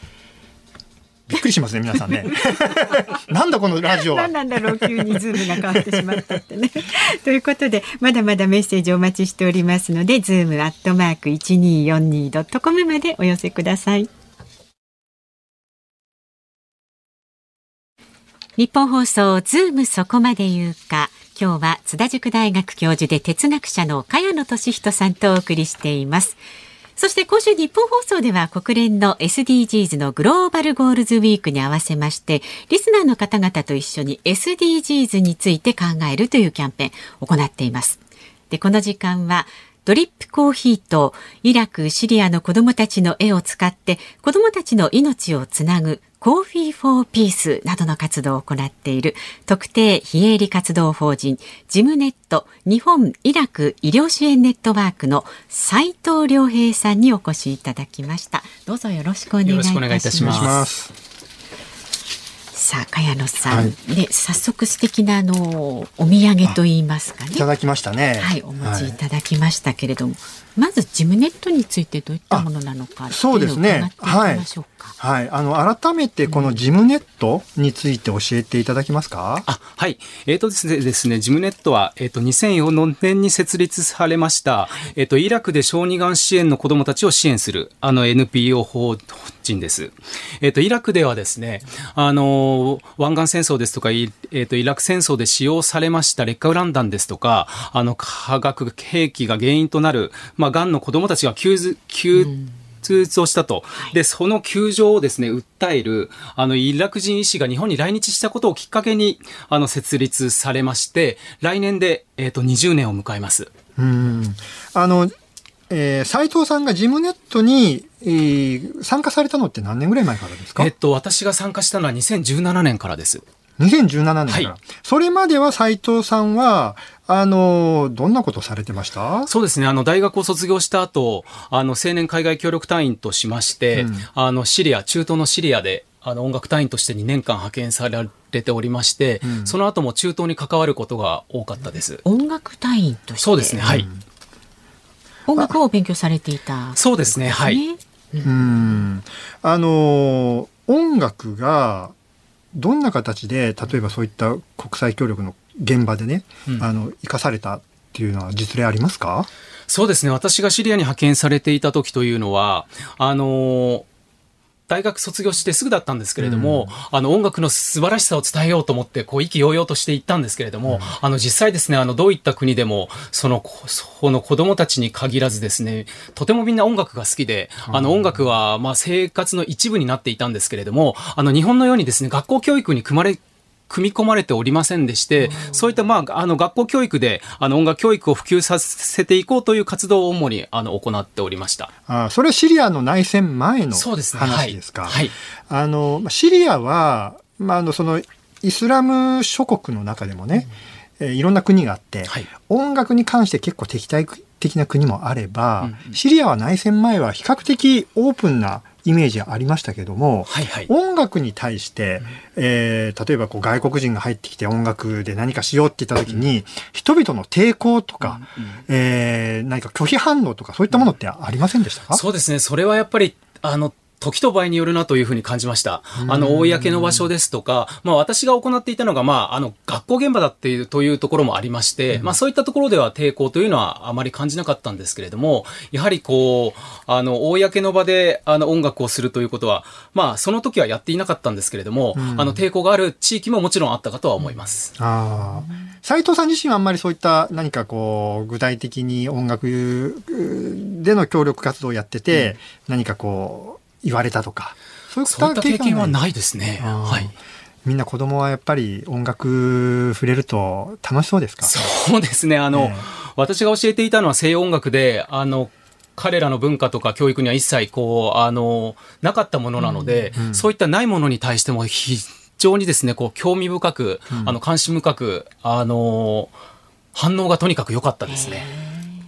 びっくりしますね、皆さんね。(laughs) なんだこのラジオは何。なんだろう急にズームが変わってしまったってね。(laughs) ということでまだまだメッセージお待ちしておりますのでズームアットマーク一二四二ドットコムまでお寄せください。ニッポン放送ズームそこまで言うか。今日は津田塾大学教授で哲学者の茅野俊人さんとお送りしています。そして今週日本放送では国連の SDGs のグローバルゴールズウィークに合わせまして、リスナーの方々と一緒に SDGs について考えるというキャンペーンを行っています。で、この時間はドリップコーヒーとイラク、シリアの子どもたちの絵を使って子どもたちの命をつなぐコーヒーフォーピースなどの活動を行っている特定非営利活動法人ジムネット日本イラク医療支援ネットワークの斉藤良平さんにお越しいただきました。どうぞよろしくお願いいたします。さあ、茅野さん、はいね、早速素敵なあのお土産と言いますかねい。ただきましたね。はい、お持ちいただきましたけれども、まずジムネットについてどういったものなのかそうですねのを伺っていきましょうか。はい。あの、改めてこのジムネットについて教えていただけますか？あはい。えっ、とですね、ですね、ジムネットは、えっ、と、2004年に設立されました、えっ、と、イラクで小児がん支援の子供たちを支援する、あの、NPO 法人です。えっ、と、イラクではですね、あの、湾岸戦争ですとか、いえっ、と、イラク戦争で使用されました劣化ウラン弾ですとか、あの、化学兵器が原因となる、まあ、がんの子供たちが急ず、急、通をしたと。で、その窮状をですね、訴える、あの、イラク人医師が日本に来日したことをきっかけに、あの、設立されまして、来年で、えっ、と、20年を迎えます。うん。あの、えー、斉藤さんがジムネットに、えー参加されたのって何年ぐらい前からですか、えっと、私が参加したのは2017年からです。2017年から、はいそれまでは斉藤さんは、あの、どんなことされてました？そうですね。あの、大学を卒業した後、あの、青年海外協力隊員としまして、うんあの、シリア、中東のシリアで、あの、音楽隊員として2年間派遣されておりまして、うんその後も中東に関わることが多かったです。音楽隊員として？そうですね。はい。音楽を勉強されていた、そうですね。はい。ね。うん。あの、音楽が、どんな形で、例えばそういった国際協力の現場でね、うんあの、生かされたっていうのは実例ありますか？そうですね。私がシリアに派遣されていた時というのは、あのー大学卒業してすぐだったんですけれども、あの音楽の素晴らしさを伝えようと思って、こう意気揚々としていったんですけれども、あの実際ですね、あのどういった国でも、その、こその子供たちに限らずですね、とてもみんな音楽が好きで、あの音楽はまあ生活の一部になっていたんですけれども、あの日本のようにですね、学校教育に組まれ組み込まれておりませんでして、そういった、まあ、あの、学校教育で、あの、音楽教育を普及させていこうという活動を主に、あの、行っておりました。あそれはシリアの内戦前のそうですね。話ですか？はい。はい。あの、まあシリアは、まあ、あの、その、イスラム諸国の中でもね、えーいろんな国があって、はい。音楽に関して結構敵対的な国もあれば、うんうん。シリアは内戦前は比較的オープンなイメージありましたけども、はいはい。音楽に対して、えー例えばこう外国人が入ってきて音楽で何かしようって言った時に、人々の抵抗とか、えー何か拒否反応とかそういったものってありませんでしたか、そうですね。それはやっぱり、あの、時と場合によるなというふうに感じました。あの、公の場所ですとか、まあ私が行っていたのが、まあ、あの、学校現場だっていう、というところもありまして、まあそういったところでは抵抗というのはあまり感じなかったんですけれども、やはりこう、あの、公の場で、あの、音楽をするということは、まあその時はやっていなかったんですけれども、うんあの、抵抗がある地域ももちろんあったかとは思います。ああ。斉藤さん自身はあんまりそういった何かこう、具体的に音楽うでの協力活動をやってて、何かこう、言われたとか。そういった経験はない。ですね。はい。みんな子供はやっぱり音楽触れると楽しそうですか？そうですね。あの、ええ私が教えていたのは西洋音楽で、あの、彼らの文化とか教育には一切こう、あの、なかったものなので、うんうんそういったないものに対してもひ常にですね、こう、興味深く、あの、関心深く、あの、反応がとにかく良かったですね。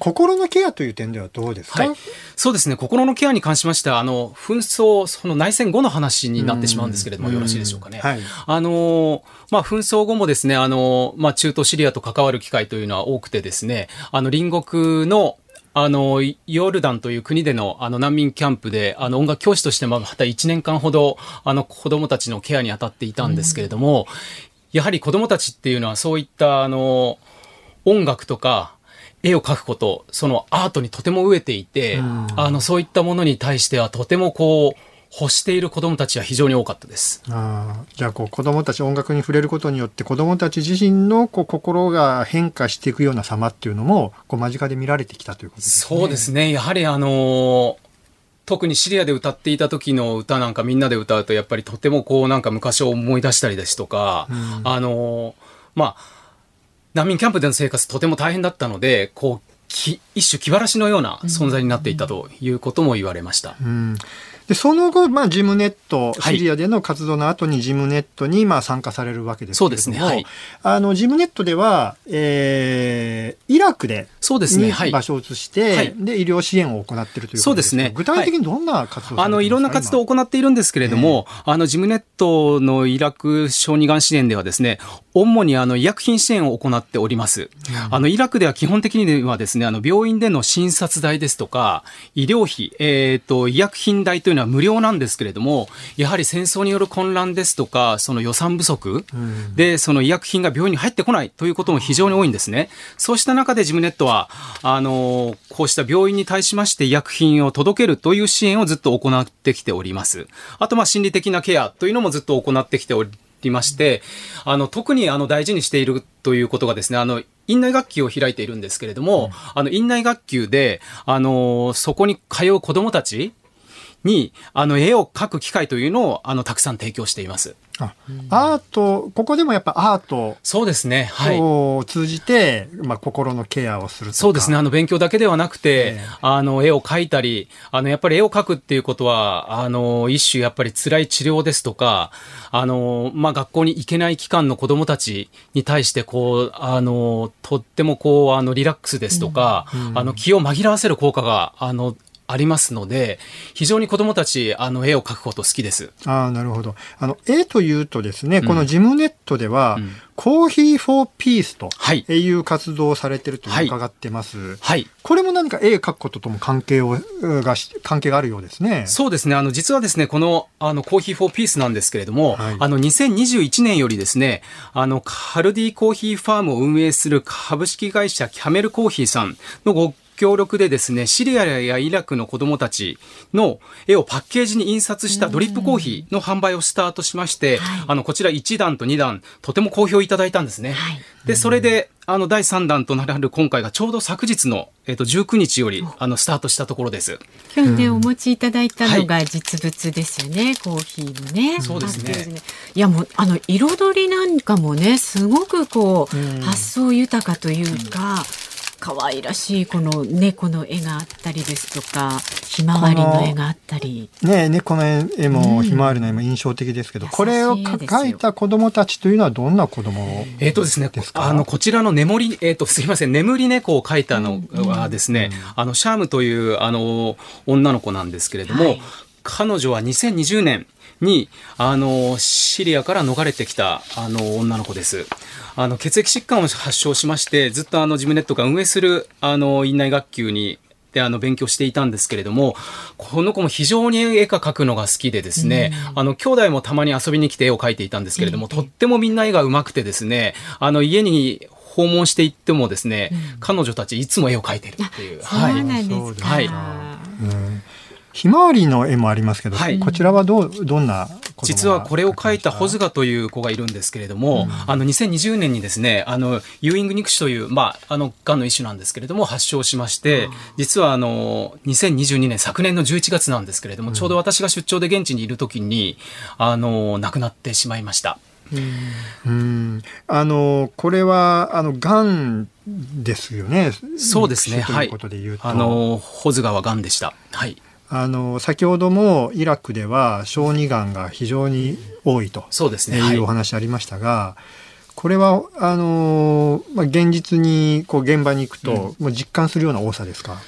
心のケアという点ではどうですか、はい、そうですね。心のケアに関しましてはあの紛争その内戦後の話になってしまうんですけれども、よろしいでしょうかね。はい、あのまあ、紛争後もですねあの、まあ、中東シリアと関わる機会というのは多くてですねあの隣国のあの、ヨルダンという国でのあの難民キャンプで、あの音楽教師としてまた1年間ほど、あの子供たちのケアに当たっていたんですけれども、やはり子供たちっていうのはそういったあの、音楽とか、絵を描くこと、そのアートにとても飢えていて、あの、そういったものに対してはとてもこう、欲している子どもたちは非常に多かったです。あじゃあこう子どもたち音楽に触れることによって子どもたち自身のこう心が変化していくような様っていうのもこう間近で見られてきたということですね。そうですねやはりあの特にシリアで歌っていた時の歌なんかみんなで歌うとやっぱりとてもこうなんか昔を思い出したりですとか、うん、あのまあ難民キャンプでの生活とても大変だったので、こう、一種気晴らしのような存在になっていたということも言われました。うんでその後、まあ、ジムネット、シリアでの活動の後にジムネットにまあ参加されるわけですけれども、そうですね。はい、あのジムネットでは、えー、イラクでそうですね、はい、場所を移して、はい、で医療支援を行っているというそうですね。具体的にどんな活動、はい、あのいろんな活動を行っているんですけれども、あのジムネットのイラク小児がん支援ではですね、主にあの医薬品支援を行っております。うん、あのイラクでは基本的にはですね、あの病院での診察代ですとか医療費、えっ、ー、と医薬品代というのは無料なんですけれども、やはり戦争による混乱ですとか、その予算不足で、その医薬品が病院に入ってこないということも非常に多いんですね。そうした中でジムネットは、あの、こうした病院に対しまして医薬品を届けるという支援をずっと行ってきております。あと、まあ、心理的なケアというのもずっと行ってきておりりまして、あの、特にあの大事にしているということがですね、あの、院内学級を開いているんですけれども、うん、あの、院内学級で、あの、そこに通う子供たちに、あの、絵を描く機会というのを、あの、たくさん提供しています。アート、ここでもやっぱアートそうですね。はい。を通じて、まあ、心のケアをするそうですね。あの、勉強だけではなくて、えー、あの、絵を描いたり、あの、やっぱり絵を描くっていうことは、あの、一種やっぱり辛い治療ですとか、あの、まあ、学校に行けない期間の子供たちに対して、こう、あの、とってもこう、あの、リラックスですとか、うんうん、あの、気を紛らわせる効果が、あの、ありますので、非常に子供たち、あの、絵を描くこと好きです。ああ、なるほど。あの、絵というとですね、うん、このジムネットでは、うん、コーヒーフォーピースという活動をされてると伺ってます。はい。これも何か絵描くこととも関係を、が、関係があるようですね。そうですね。あの、実はですね、この、あの、コーヒーフォーピースなんですけれども、はい、あの、2021年よりですね、あの、カルディコーヒーファームを運営する株式会社キャメルコーヒーさんのご協力でですね、シリアやイラクの子供たちの絵をパッケージに印刷したドリップコーヒーの販売をスタートしまして、はい、あの、こちら1段と2段、とても好評いただいたんですね。はい、で、それで、あの、第3弾となる今回がちょうど昨日の、えっ、と、19日より、あの、スタートしたところです。今日ね、お持ちいただいたのが実物ですよね、はい、コーヒーのね。そうですね。いや、もう、あの、彩りなんかもね、すごくこう、発想豊かというか、可愛らしいこの猫の絵があったりですとかひまわりの絵があったり。ね猫の絵もひまわりの絵も印象的ですけど、うん、これを描いた子供たちというのはどんな子供えっ、ー、とですねあのこちらの眠りえっ、ー、とすいません眠り猫を描いたのはですね、うん、あのシャームというあの女の子なんですけれども、はい、彼女は2020年に、あの、シリアから逃れてきた、あの、女の子です。あの、血液疾患を発症しまして、ずっとあの、ジムネットが運営する、あの、院内学級に、で、あの、勉強していたんですけれども、この子も非常に絵が描くのが好きでですね、あの、兄弟もたまに遊びに来て絵を描いていたんですけれども、とってもみんな絵が上手くてですね、あの、家に訪問していってもですね、うん、彼女たちいつも絵を描いてるっていう。はい。そうなんですか。はい。うんひまわりの絵もありますけど、はい、こちらはどうどんな実はこれを描いたホズガという子がいるんですけれども、うん、あの2020年にですねあのユーイング肉腫という、まあ、あのがんの一種なんですけれども発症しまして、うん、実はあの2022年昨年の11月なんですけれども、うん、ちょうど私が出張で現地にいる時にあの亡くなってしまいました。うんあのこれはあのがんですよね？そうですね。はい。あのホズガはがんでした。はい。あの先ほどもイラクでは小児がんが非常に多いとそうですね、いうお話ありましたが、はい、これはあの、まあ、現実にこう現場に行くと、実感するような多さですか？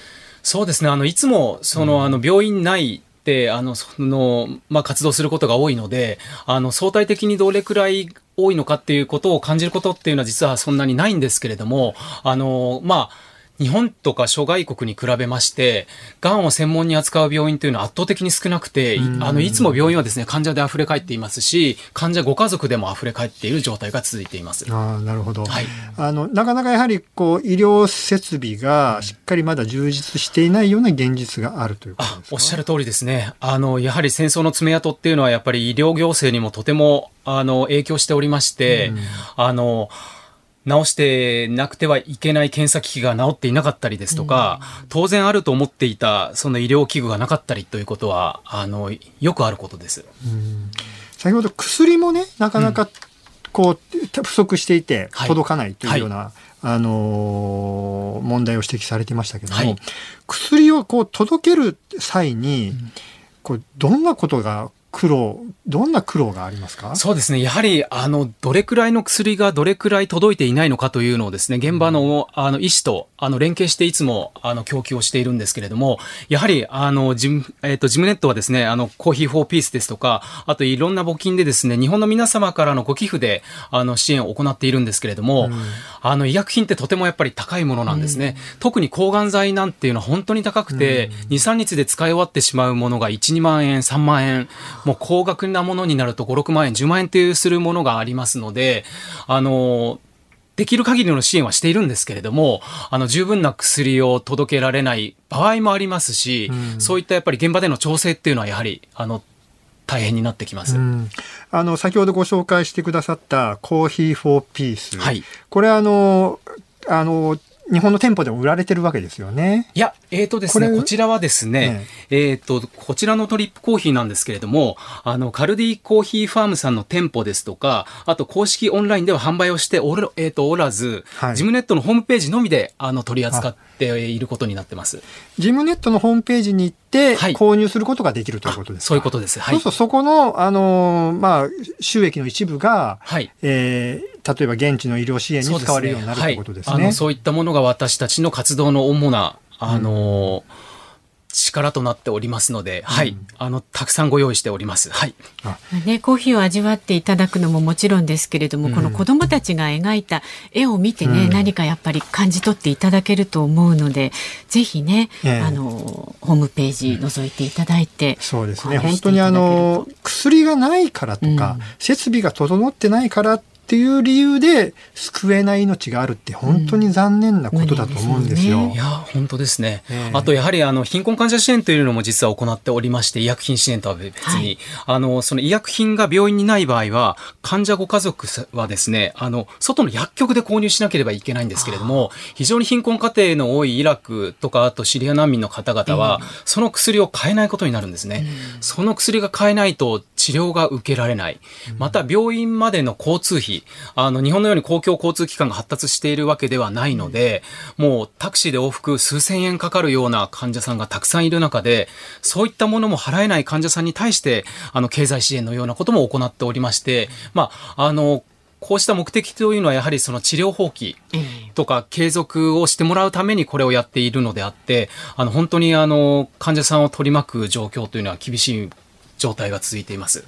そうですね。あのいつもその、うん、あの病院内であのその、まあ、活動することが多いのであの相対的にどれくらい多いのかっていうことを感じることっていうのは実はそんなにないんですけれどもあのまあ日本とか諸外国に比べまして、がんを専門に扱う病院というのは圧倒的に少なくて、あの、いつも病院はですね、患者で溢れ返っていますし、患者ご家族でも溢れ返っている状態が続いています。あなるほど。はい。あの、なかなかやはり、こう、医療設備がしっかりまだ充実していないような現実があるということですか、おっしゃる通りですね。あの、やはり戦争の爪痕っていうのは、やっぱり医療行政にもとても、あの、影響しておりまして、あの、直してなくてはいけない検査機器が治っていなかったりですとか、うん、当然あると思っていたその医療器具がなかったりということはあのよくあることです、うん、先ほど薬もねなかなかこう、不足していて届かないというような、はい、あのー、問題を指摘されていましたけども、はい、薬をこう届ける際に、こうどんなことが苦労、どんな苦労がありますか？そうですね。やはり、あの、どれくらいの薬がどれくらい届いていないのかというのをですね、現場の、あの、医師と、あの、連携していつも、あの、供給をしているんですけれども、やはり、あの、ジム、えっ、ー、と、ジムネットはですね、あの、コーヒーフォーピースですとか、あといろんな募金でですね、日本の皆様からのご寄付で、あの、支援を行っているんですけれども、うん、あの、医薬品ってとてもやっぱり高いものなんですね。うん、特に抗がん剤なんていうのは本当に高くて、うん、2、3日で使い終わってしまうものが1、2万円、3万円、もう高額なものになると5、6万円、10万円っていうするものがありますので、あの、できる限りの支援はしているんですけれども、あの、十分な薬を届けられない場合もありますし、うん、そういったやっぱり現場での調整っていうのはやはり、あの、大変になってきます、うん、あの先ほどご紹介してくださったコーヒーフォーピース、はい、これあのあの日本の店舗でも売られてるわけですよね。いや、えっ、ー、とですね、こちらはですね、ねえっ、ー、と、こちらのトリップコーヒーなんですけれども、あの、カルディコーヒーファームさんの店舗ですとか、あと公式オンラインでは販売をしておる、えっ、ー、と、おらず、はい、ジムネットのホームページのみで、あの、取り扱っていることになってます。ジムネットのホームページに行って、購入することができるということですか、そういうことです。はい。そうすると、そこの、あの、まあ、収益の一部が、はい。えー、例えば現地の医療支援に使われるようになるということですね。そう、ねはい、そういったものが私たちの活動の主な、あのーうん力となっておりますので、うん、はい、あのたくさんご用意しております。はい。ね、コーヒーを味わっていただくのももちろんですけれども、うん、この子どもたちが描いた絵を見てね、うん、何かやっぱり感じ取っていただけると思うので、ぜひね、えー、あのホームページ覗いていただいて、そうですね。本当にあの薬がないからとか、設備が整ってないからっていう理由で救えない命があるって本当に残念なことだと思うんですよ。うん、いや本当ですね。えー、あとやはりあの貧困患者支援というのも実は行っておりまして医薬品支援とは別に、はい、あのその医薬品が病院にない場合は患者ご家族はですねあの外の薬局で購入しなければいけないんですけれども非常に貧困家庭の多いイラクとかあとシリア難民の方々は、その薬を買えないことになるんですね。その薬が買えないと治療が受けられない。また病院までの交通費あの、日本のように公共交通機関が発達しているわけではないので、もうタクシーで往復数千円かかるような患者さんがたくさんいる中で、そういったものも払えない患者さんに対して、あの、経済支援のようなことも行っておりまして、まあ、あの、こうした目的というのはやはりその治療放棄とか継続をしてもらうためにこれをやっているのであって、あの本当にあの患者さんを取り巻く状況というのは厳しい状態が続いています。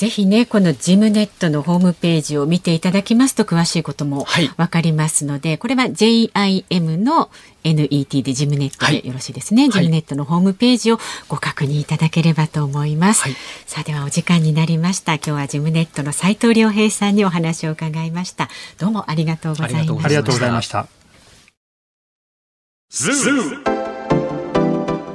ぜひね、このジムネットのホームページを見ていただきますと詳しいこともわかりますので、はい、これは JIM の NET でジムネットでよろしいですね、はい、ジムネットのホームページをご確認いただければと思います。はい、さあではお時間になりました。今日はジムネットの斉藤良平さんにお話を伺いました。どうもありがとうございました。ありがとうございました。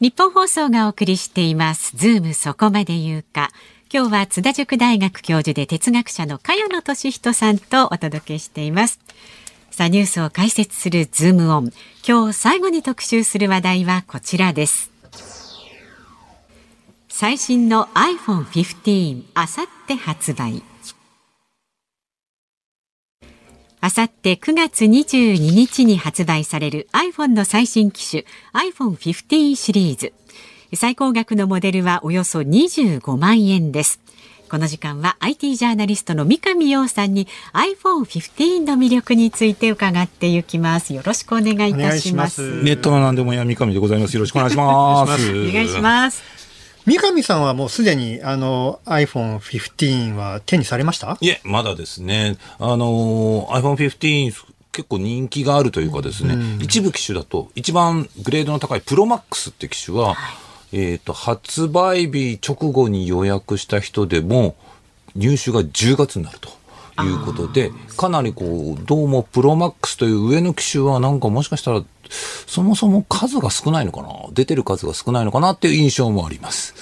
ニッポン放送がお送りしています。ズームそこまで言うか。今日は津田塾大学教授で哲学者の萱野稔人さんとお届けしています。さあニュースを解説するズームオン。今日最後に特集する話題はこちらです。最新の iPhone15 あさって発売。あさって9月22日に発売される iPhone の最新機種 iPhone15 シリーズ。最高額のモデルはおよそ25万円です。この時間は IT ジャーナリストの三上洋さんに iPhone15 の魅力について伺っていきます。よろしくお願いいたします。ますネットの何でもや三上でございます。よろしくお願いします。お願いします。三上さんはもうすでにあの iPhone15 は手にされました？いえ、まだですね。あの iPhone15 結構人気があるというかですね、うん、一部機種だと一番グレードの高いプロマックスって機種は、はい、えっ、と、発売日直後に予約した人でも入手が10月になると。いうことで、かなりこう、どうもプロマックスという上の機種はなんかもしかしたらそもそも数が少ないのかな？出てる数が少ないのかなっていう印象もあります。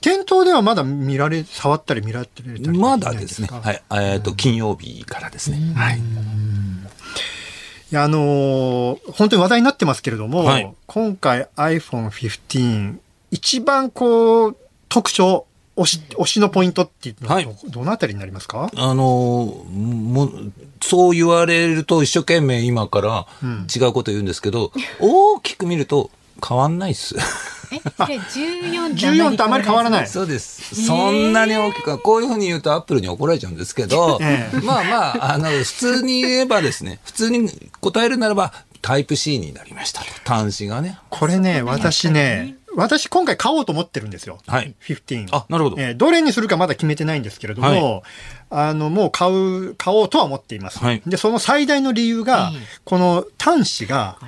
店頭ではまだ見られ、触ったり見られたりまだですね。はい。えっ、ー、と、金曜日からですね。はい。いや、あのー、本当に話題になってますけれども、はい、今回 iPhone15、一番こう、特徴、推し、推しのポイントっていうのは、はい、どのあたりになりますか？あの、も、そう言われると一生懸命今から違うこと言うんですけど、うん、大きく見ると変わんないっす。え、それ14と14とあまり変わらない。そうです。そんなに大きく、こういうふうに言うとアップルに怒られちゃうんですけど、(laughs) えー、まあまあ、あの、普通に言えばですね、普通に答えるならば、タイプ C になりましたと。端子がね。これね、私ね、私今回買おうと思ってるんですよ。はい。15。あ、なるほど。えー、どれにするかまだ決めてないんですけれども、はい、あの、もう買う、買おうとは思っています。はい、で、その最大の理由が、この端子が、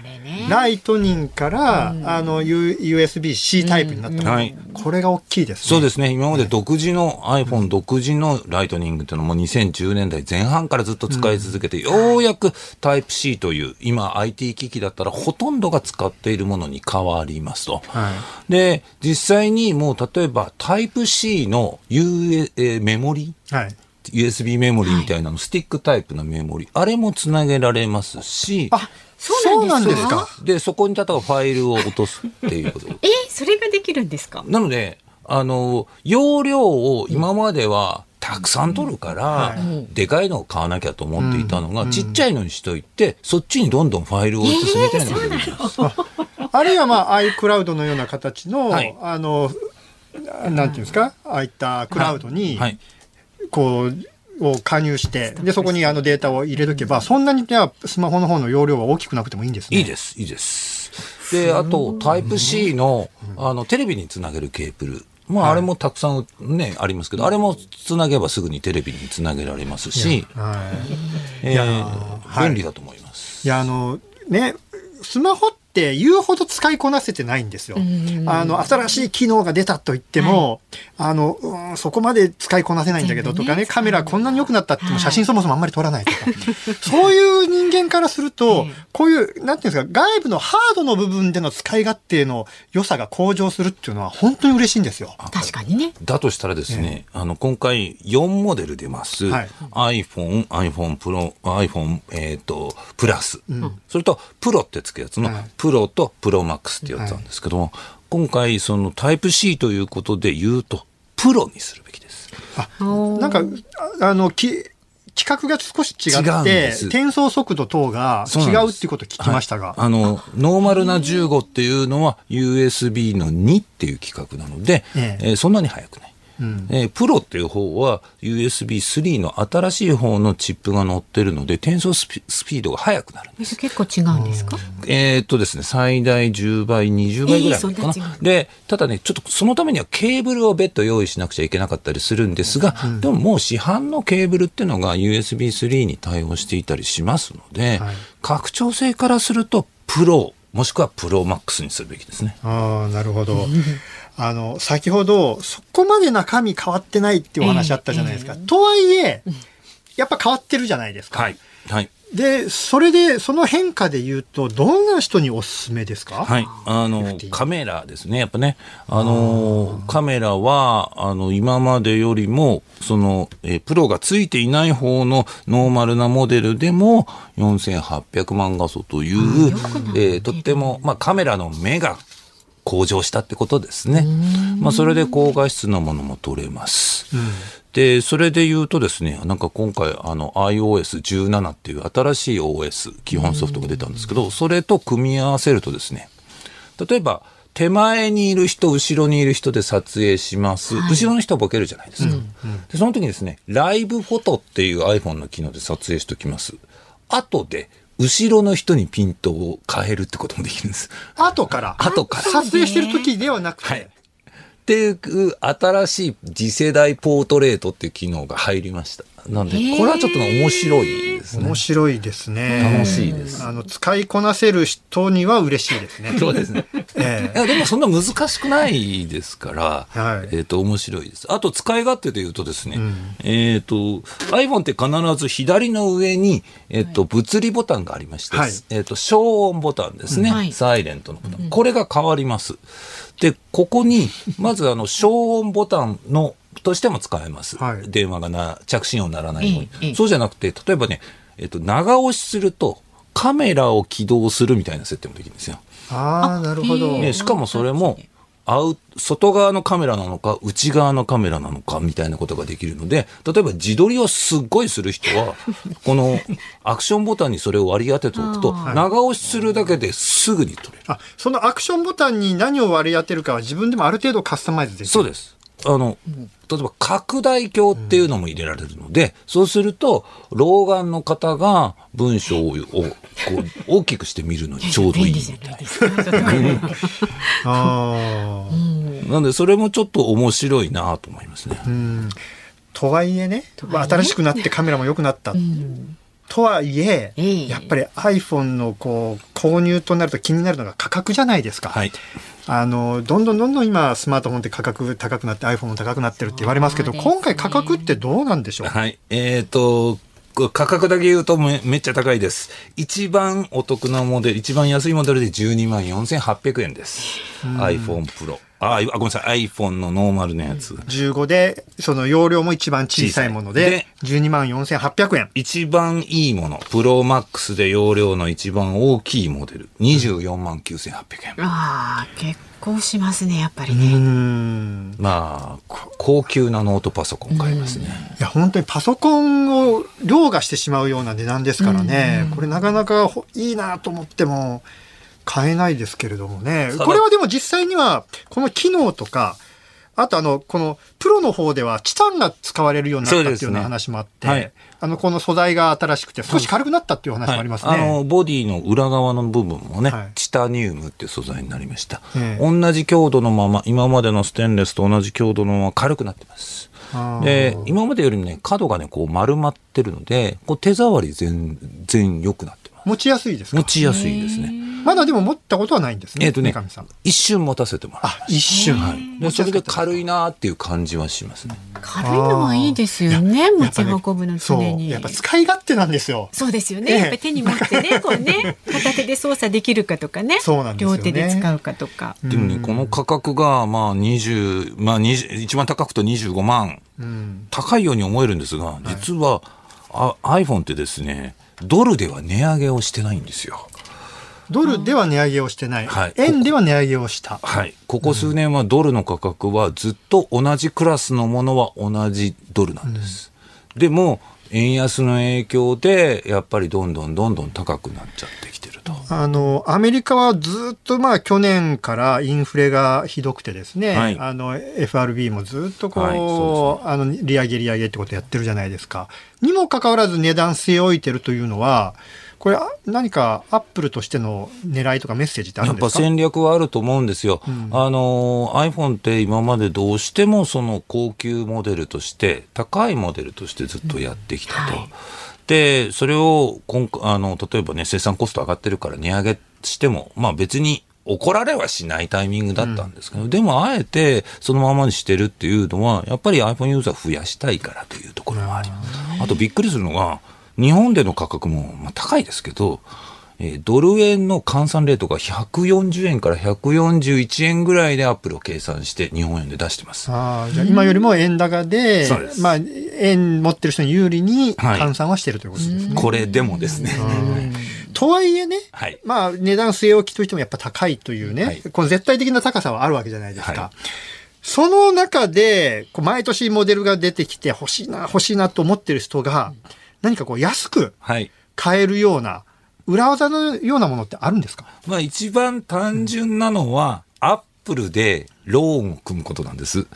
ライトニングから、あの、USB-C タイプになったの、うん、これが大きいですね。そうですね。今まで独自の、iPhone 独自のライトニングっていうのも2010年代前半からずっと使い続けて、ようやくタイプ C という、今 IT 機器だったらほとんどが使っているものに変わりますと。はい、で、実際にもう例えばタイプ C の U、えメモリ、はい USB メモリみたいなの、スティックタイプのメモリ、あれもつなげられますし、あそうなんですか？で、そこに例えばファイルを落とすっていうこと。(laughs) えそれができるんですか？なので、あの、容量を今までは、たくさん取るから、でかいのを買わなきゃと思っていたのが、ちっちゃいのにしといて、そっちにどんどんファイルを移すみたいなことです。あるいはまあ iCloud のような形の、あの、なんていうんですか、ああいったクラウドに、こう、を加入して、で、そこにあのデータを入れとけば、そんなにじゃスマホの方の容量は大きくなくてもいいんですね。いいです、いいです。で、あと、タイプ C の、あの、テレビにつなげるケーブル。まあ、あれもたくさんね、ありますけど、あれもつなげばすぐにテレビにつなげられますし、え便利だと思います。いや、あの、ね、スマホってって言うほど使いこなせてないんですよ。あの、新しい機能が出たと言っても、はい、あの、うん、そこまで使いこなせないんだけどとかね、カメラこんなに良くなったっても写真そもそもあんまり撮らないとか、(laughs) そういう人間からすると、こういう、なんていうんですか、外部のハードの部分での使い勝手の良さが向上するっていうのは本当に嬉しいんですよ。確かにね。だとしたらですね、あの、今回4モデル出ます。はい、iPhone、iPhone Pro、iPhone、えっ、ー、と、プラス、うん、それと、プロってつくやつの、はいプロとプロマックスってやつなんですけども、はい、今回そのタイプ C ということで言うとプロにするべきです。あなんかあのき規格が少し違って、転送速度等が違うっていうことを聞きましたが。はい、あの、ノーマルな15っていうのは USB の2っていう規格なので、えええー、そんなに速くない。うん。えープロっていう方は USB3 の新しい方のチップが載ってるので転送スピードが速くなるんです。結構違うんですか？えーっとですね、最大10倍、20倍ぐらいかな、えーで、ただね、ちょっとそのためにはケーブルを別途用意しなくちゃいけなかったりするんですが、でももう市販のケーブルっていうのが USB3 に対応していたりしますので、はい。拡張性からすると、プロ、もしくはプロマックスにするべきですね。ああ、なるほど。(laughs) あの、先ほど、そこまで中身変わってないっていうお話あったじゃないですか。とはいえ、やっぱ変わってるじゃないですか。はい。はい。で、それで、その変化で言うと、どんな人におすすめですか？はい。あの FT、カメラですね。やっぱね、あの、カメラは、あの、今までよりも、その、えープロがついていない方のノーマルなモデルでも、4800万画素という、えーとっても、まあ、カメラの目が向上したってことですね。まあ、それで高画質なものも撮れます。で、それで言うとですね、なんか今回、あの、iOS17 っていう新しい OS、基本ソフトが出たんですけど、それと組み合わせるとですね、例えば、手前にいる人、後ろにいる人で撮影します。後ろの人はボケるじゃないですか。でその時にですね、ライブフォトっていう iPhone の機能で撮影しておきます。後で、後ろの人にピントを変えるってこともできるんです。後から。後から。撮影してる時ではなくて。はいっていう新しい次世代ポートレートっていう機能が入りました。なんで、これはちょっとね面白いですね面。白いですね。楽しいです。あの、使いこなせる人には嬉しいですね。(laughs) そうですね。えいやでもそんな難しくないですから、はいえっ、と、面白いです。あと、使い勝手で言うとですね、えっ、と、iPhone って必ず左の上に、えっ、と、物理ボタンがありまして、はいえっ、と、消音ボタンですね、はいサイレントのボタン。これが変わります。で、ここに、まず、あの、消音ボタンの、としても使えます。はい電話がな、着信音ならないように。そうじゃなくて、例えばね、えっ、と、長押しすると、カメラを起動するみたいな設定もできるんですよ。ああ、なるほど。ね、しかもそれもアウ外側のカメラなのか内側のカメラなのかみたいなことができるので例えば自撮りをすっごいする人は (laughs) このアクションボタンにそれを割り当てておくとはい長押しするだけですぐに撮れる。あ、そのアクションボタンに何を割り当てるかは自分でもある程度カスタマイズできる。そうです。あの、例えば拡大鏡っていうのも入れられるので、そうすると、老眼の方が文章をこう大きくして見るのにちょうどいい便利じゃないですか。ああ。なんで、それもちょっと面白いなと思いますね。とはいえね、まあ新しくなってカメラも良くなった。とはいえ、ええやっぱり iPhone のこう購入となると気になるのが価格じゃないですか。はい。あのどんどんどんどん今スマートフォンって価格高くなって iPhone も高くなってるって言われますけど、ね今回価格ってどうなんでしょう？はい。えっ、と、こ価格だけ言うとめめっちゃ高いです。一番お得なモデル、一番安いモデルで12万4800円です。iPhone Pro。あ、あごめんなさい。iPhone のノーマルのやつ。15でその容量も一番小さいもので12万4800円。一番いいもの、プロマックスで容量の一番大きいモデル、24万9800円。ああ、結構しますね、やっぱりね。んまあ、こ高級なノートパソコン買いますね。いや本当にパソコンを凌駕してしまうような値段ですからね、これなかなかほいいなと思っても買えないですけれどもね。これはでも実際にはこの機能とかあとあのこのプロの方ではチタンが使われるようになったっていうような話もあって、ねはい。あのこの素材が新しくて少し軽くなったっていう話もありますね。あの、ボディの裏側の部分もね、はい。チタニウムっていう素材になりました。ええ。同じ強度のまま、今までのステンレスと同じ強度のまま軽くなってます。で、今までよりもね、角がね、こう丸まってるので、こう手触り全然良くなってます。持ちやすいですか？持ちやすいですね。まだでも持ったことはないんですね。えっ、とね一瞬持たせてもらいあま、す。一瞬。はい。で、それで軽いなーっていう感じはしますね。軽いのはいいですよね、持ち運ぶのそう。常に。やっぱ使い勝手なんですよ。そうですよね。ええやっぱり手に持ってね、(laughs) こうね、片手で操作できるかとかね。そうなんですよね両手で使うかとか。でもね、この価格が、まあ、20、まあ、20一番高くと25万。うん。高いように思えるんですが、実は、あ iPhone ってですね、ドルでは値上げをしてないんですよ。ドルでは値上げをしてない。はい円では値上げをした。はい。ここ数年はドルの価格はずっと同じクラスのものは同じドルなんです。でも、円安の影響で、やっぱりどんどんどんどん高くなっちゃってきてると。あの、アメリカはずっとまあ去年からインフレがひどくてですね、はいあの、FRB もずっとこう、はいそうあの、利上げ利上げってことやってるじゃないですか。にもかかわらず値段据え置いてるというのは、これあ何かアップルとしての狙いとかメッセージってあるんですか？戦略はあると思うんですよ。んあの、iPhone って今までどうしてもその高級モデルとして、高いモデルとしてずっとやってきたと。はいで、それを今回、あの、例えばね、生産コスト上がってるから値上げしても、まあ別に怒られはしないタイミングだったんですけど、でもあえてそのままにしてるっていうのは、やっぱり iPhone ユーザー増やしたいからというところもあります。あとびっくりするのが、日本での価格もまあ高いですけど、えードル円の換算レートが140円から141円ぐらいでアップルを計算して日本円で出してます。ああ、じゃあ今よりも円高で、そうですまあ、円持ってる人に有利にはい換算はしてるということですね。これでもですね。とはいえね、はいまあ値段据え置きといってもやっぱ高いというね、はいこの絶対的な高さはあるわけじゃないですか。はいその中で、こう毎年モデルが出てきて欲しいな、欲しいなと思ってる人が、何かこう安くはい。買えるような、裏技のようなものってあるんですか？まあ一番単純なのは、アップルでローンを組むことなんです。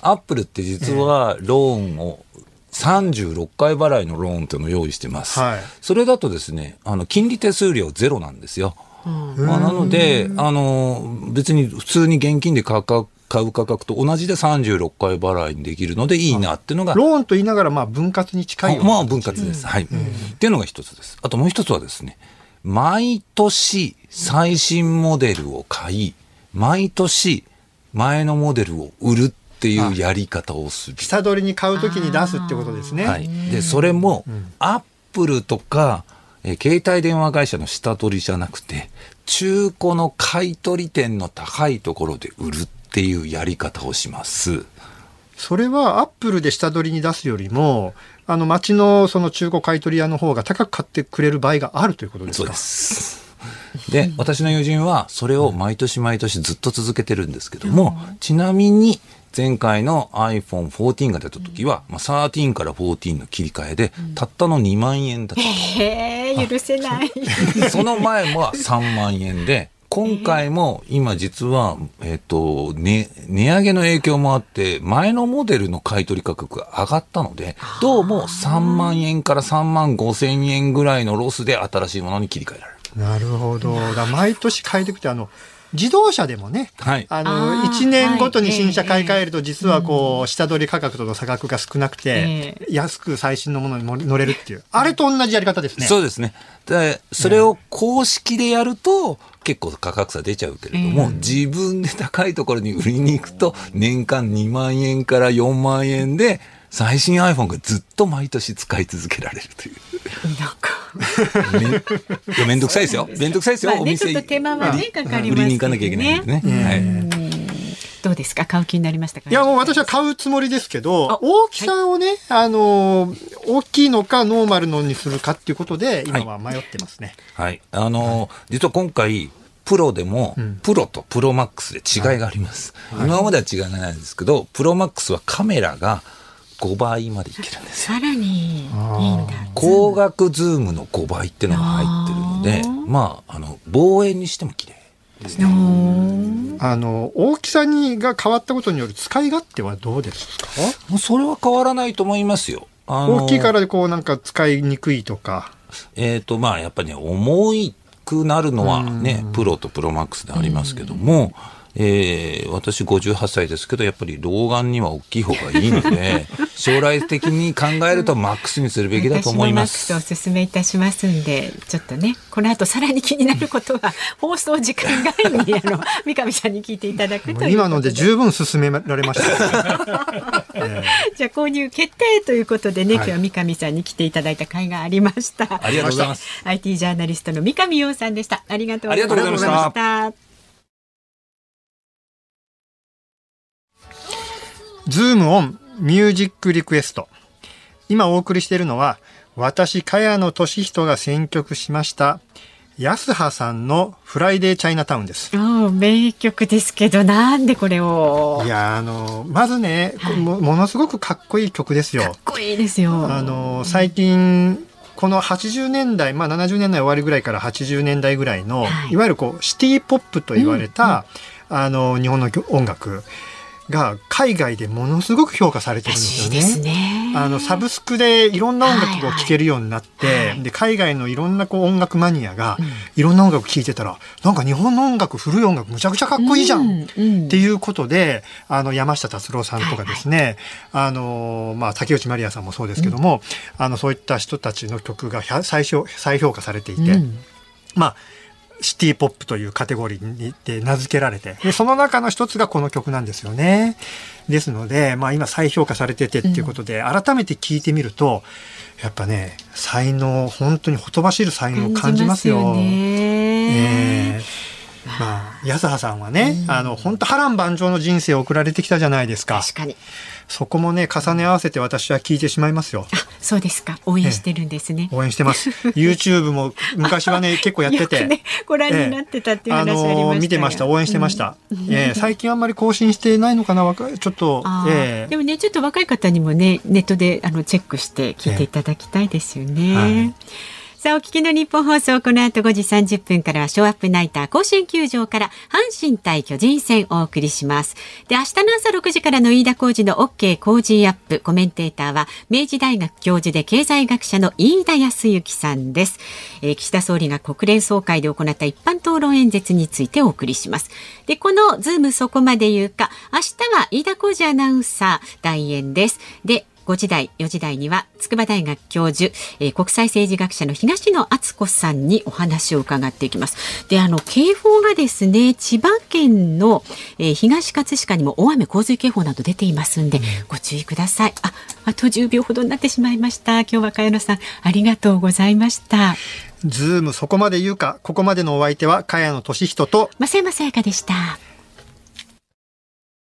アップルって実はローンを36回払いのローンっていうのを用意してます。はいそれだとですね、あの、金利手数料ゼロなんですよ。まあ、なので、あの、別に普通に現金で買う価買う価格と同じで36回払いにできるのでいいなっていうのが、ローンと言いながら、まあ分割に近いまあ分割です。はい。っていうのが一つです。あともう一つはですね、毎年最新モデルを買い、毎年前のモデルを売るっていうやり方をする。下取りに買うときに出すってことですね。はい。で、それも、アップルとか、えー携帯電話会社の下取りじゃなくて、中古の買い取り店の高いところで売るっていうやり方をします。それはアップルで下取りに出すよりも、あの町のその中古買取屋の方が高く買ってくれる場合があるということですか？そうです。で、私の友人はそれを毎年毎年ずっと続けてるんですけども、ちなみに前回の iPhone14 が出た時は、まあ、13から14の切り替えで、たったの2万円だっへえ許せない。た。(laughs) その前も3万円で、今回も今実は、えっ、と、ね、値上げの影響もあって、前のモデルの買い取り価格が上がったので、どうも3万円から3万5千円ぐらいのロスで新しいものに切り替えられる。なるほど。毎年変えていくって、あの、自動車でもね、はい。ああの、ー1年ごとに新車買い替えるはと、実はこう、下取り価格との差額が少なくてえ、安く最新のものに乗乗れるっていう。あれと同じやり方ですね。そうですね。で、それを公式でやると、結構価格差出ちゃうけれども、自分で高いところに売りに行くと、年間2万円から4万円で、最新 iPhone がずっと毎年使い続けられるという。なんか。めんいやめんどくさいですよ。めんどくさいですよ。まあねお店ちょっと手間はねかかりますね売りに行かなきゃいけないんでね。はい。どうですか？買う気になりましたか？いや、もう私は買うつもりですけあど、大きさをね、あの、大きいのかノーマルのにするかっていうことで、今は迷ってますね。はい。あのー実は今回、プロでも、プロとプロマックスで違いがあります。今までは違いがないんですけど、プロマックスはカメラが5倍までいけるんですよ。さらにいいんだ。光学ズームの5倍っていうのが入ってるので、まあ、あの、望遠にしても綺麗ですね。あの、大きさにが変わったことによる使い勝手はどうですか？もうそれは変わらないと思いますよ。あの大きいからでこうなんか使いにくいとか。えっ、と、まあ、やっぱりね、重いくなるのはね、プロとプロマックスでありますけども、えー私58歳ですけど、やっぱり老眼には大きい方がいいので、(laughs) 将来的に考えるとマックスにするべきだと思います。私もマックスお勧めいたしますんで、ちょっとね、この後さらに気になることは、放送時間外に、あの、(laughs) 三上さんに聞いていただくと今ので十分進められました。(laughs) じゃあ購入決定ということでね、今日は三上さんに来ていただいた甲斐がありました。ありがとうございます。IT ジャーナリストの三上洋さんでした。ありがとうございまありがとうございました。ズームオンミュージックリクエスト。今お送りしているのは、私、萱野稔人が選曲しました。泰葉さんのフライデーチャイナタウンです。名曲ですけど、なんでこれを。いや、あの、まずね、はい、もものすごくかっこいい曲ですよ。かっこいいですよ。あの、最近、この80年代、まあ、70年代終わりぐらいから80年代ぐらいの、はい、いわゆるこうシティ・ポップと言われた、うんうん、あの日本の音楽が海外でものすごく評価されてるんですよね。ね。あのサブスクでいろんな音楽を聴けるようになって、はいはい、で海外のいろんなこう音楽マニアがいろんな音楽聴いてたら、うん、なんか日本の音楽古い音楽むちゃくちゃかっこいいじゃん、うんうん、っていうことであの山下達郎さんとかですね、はいはい、あのまあ、竹内まりやさんもそうですけども、うん、あのそういった人たちの曲が再再評価されていて、まあシティポップというカテゴリーにで名付けられてでその中の一つがこの曲なんですよね。ですので、まあ、今再評価されててっていうことで、改めて聞いてみるとやっぱね才能本当にほとばしる才能を感じますよ。えーまあ、安葉さんはね、うん、あの本当波乱万丈の人生を送られてきたじゃないですか。確かに。そこもね重ね合わせて私は聞いてしまいますよ。そうですか。応援してるんですね。応援してます。YouTube も昔はね結構やってて、ね、ご覧になってたっていう話ありました、えー、見てました。応援してました。うん、えー、最近あんまり更新してないのかなちょっと、えー、でもねちょっと若い方にもねネットであのチェックして聞いていただきたいですよね。えーはいさあ、お聞きの日本放送、この後5時30分からは、ショーアップナイター甲子園球場から、阪神対巨人戦をお送りします。で、明日の朝6時からの飯田浩二の OK 工事アップ、コメンテーターは、明治大学教授で経済学者の飯田康之さんです。えー、岸田総理が国連総会で行った一般討論演説についてお送りします。で、このズームそこまで言うか、明日は飯田浩二アナウンサー、代演です。で、5時台、4時台には筑波大学教授、えー、国際政治学者の東野敦子さんにお話を伺っていきます。で、あの警報がですね、千葉県の、えー、東葛飾にも大雨洪水警報など出ていますんで、ご注意ください。あ、あと10秒ほどになってしまいました。今日は茅野さん、ありがとうございました。ズームそこまで言うか、ここまでのお相手は茅野俊人と増山さやかでした。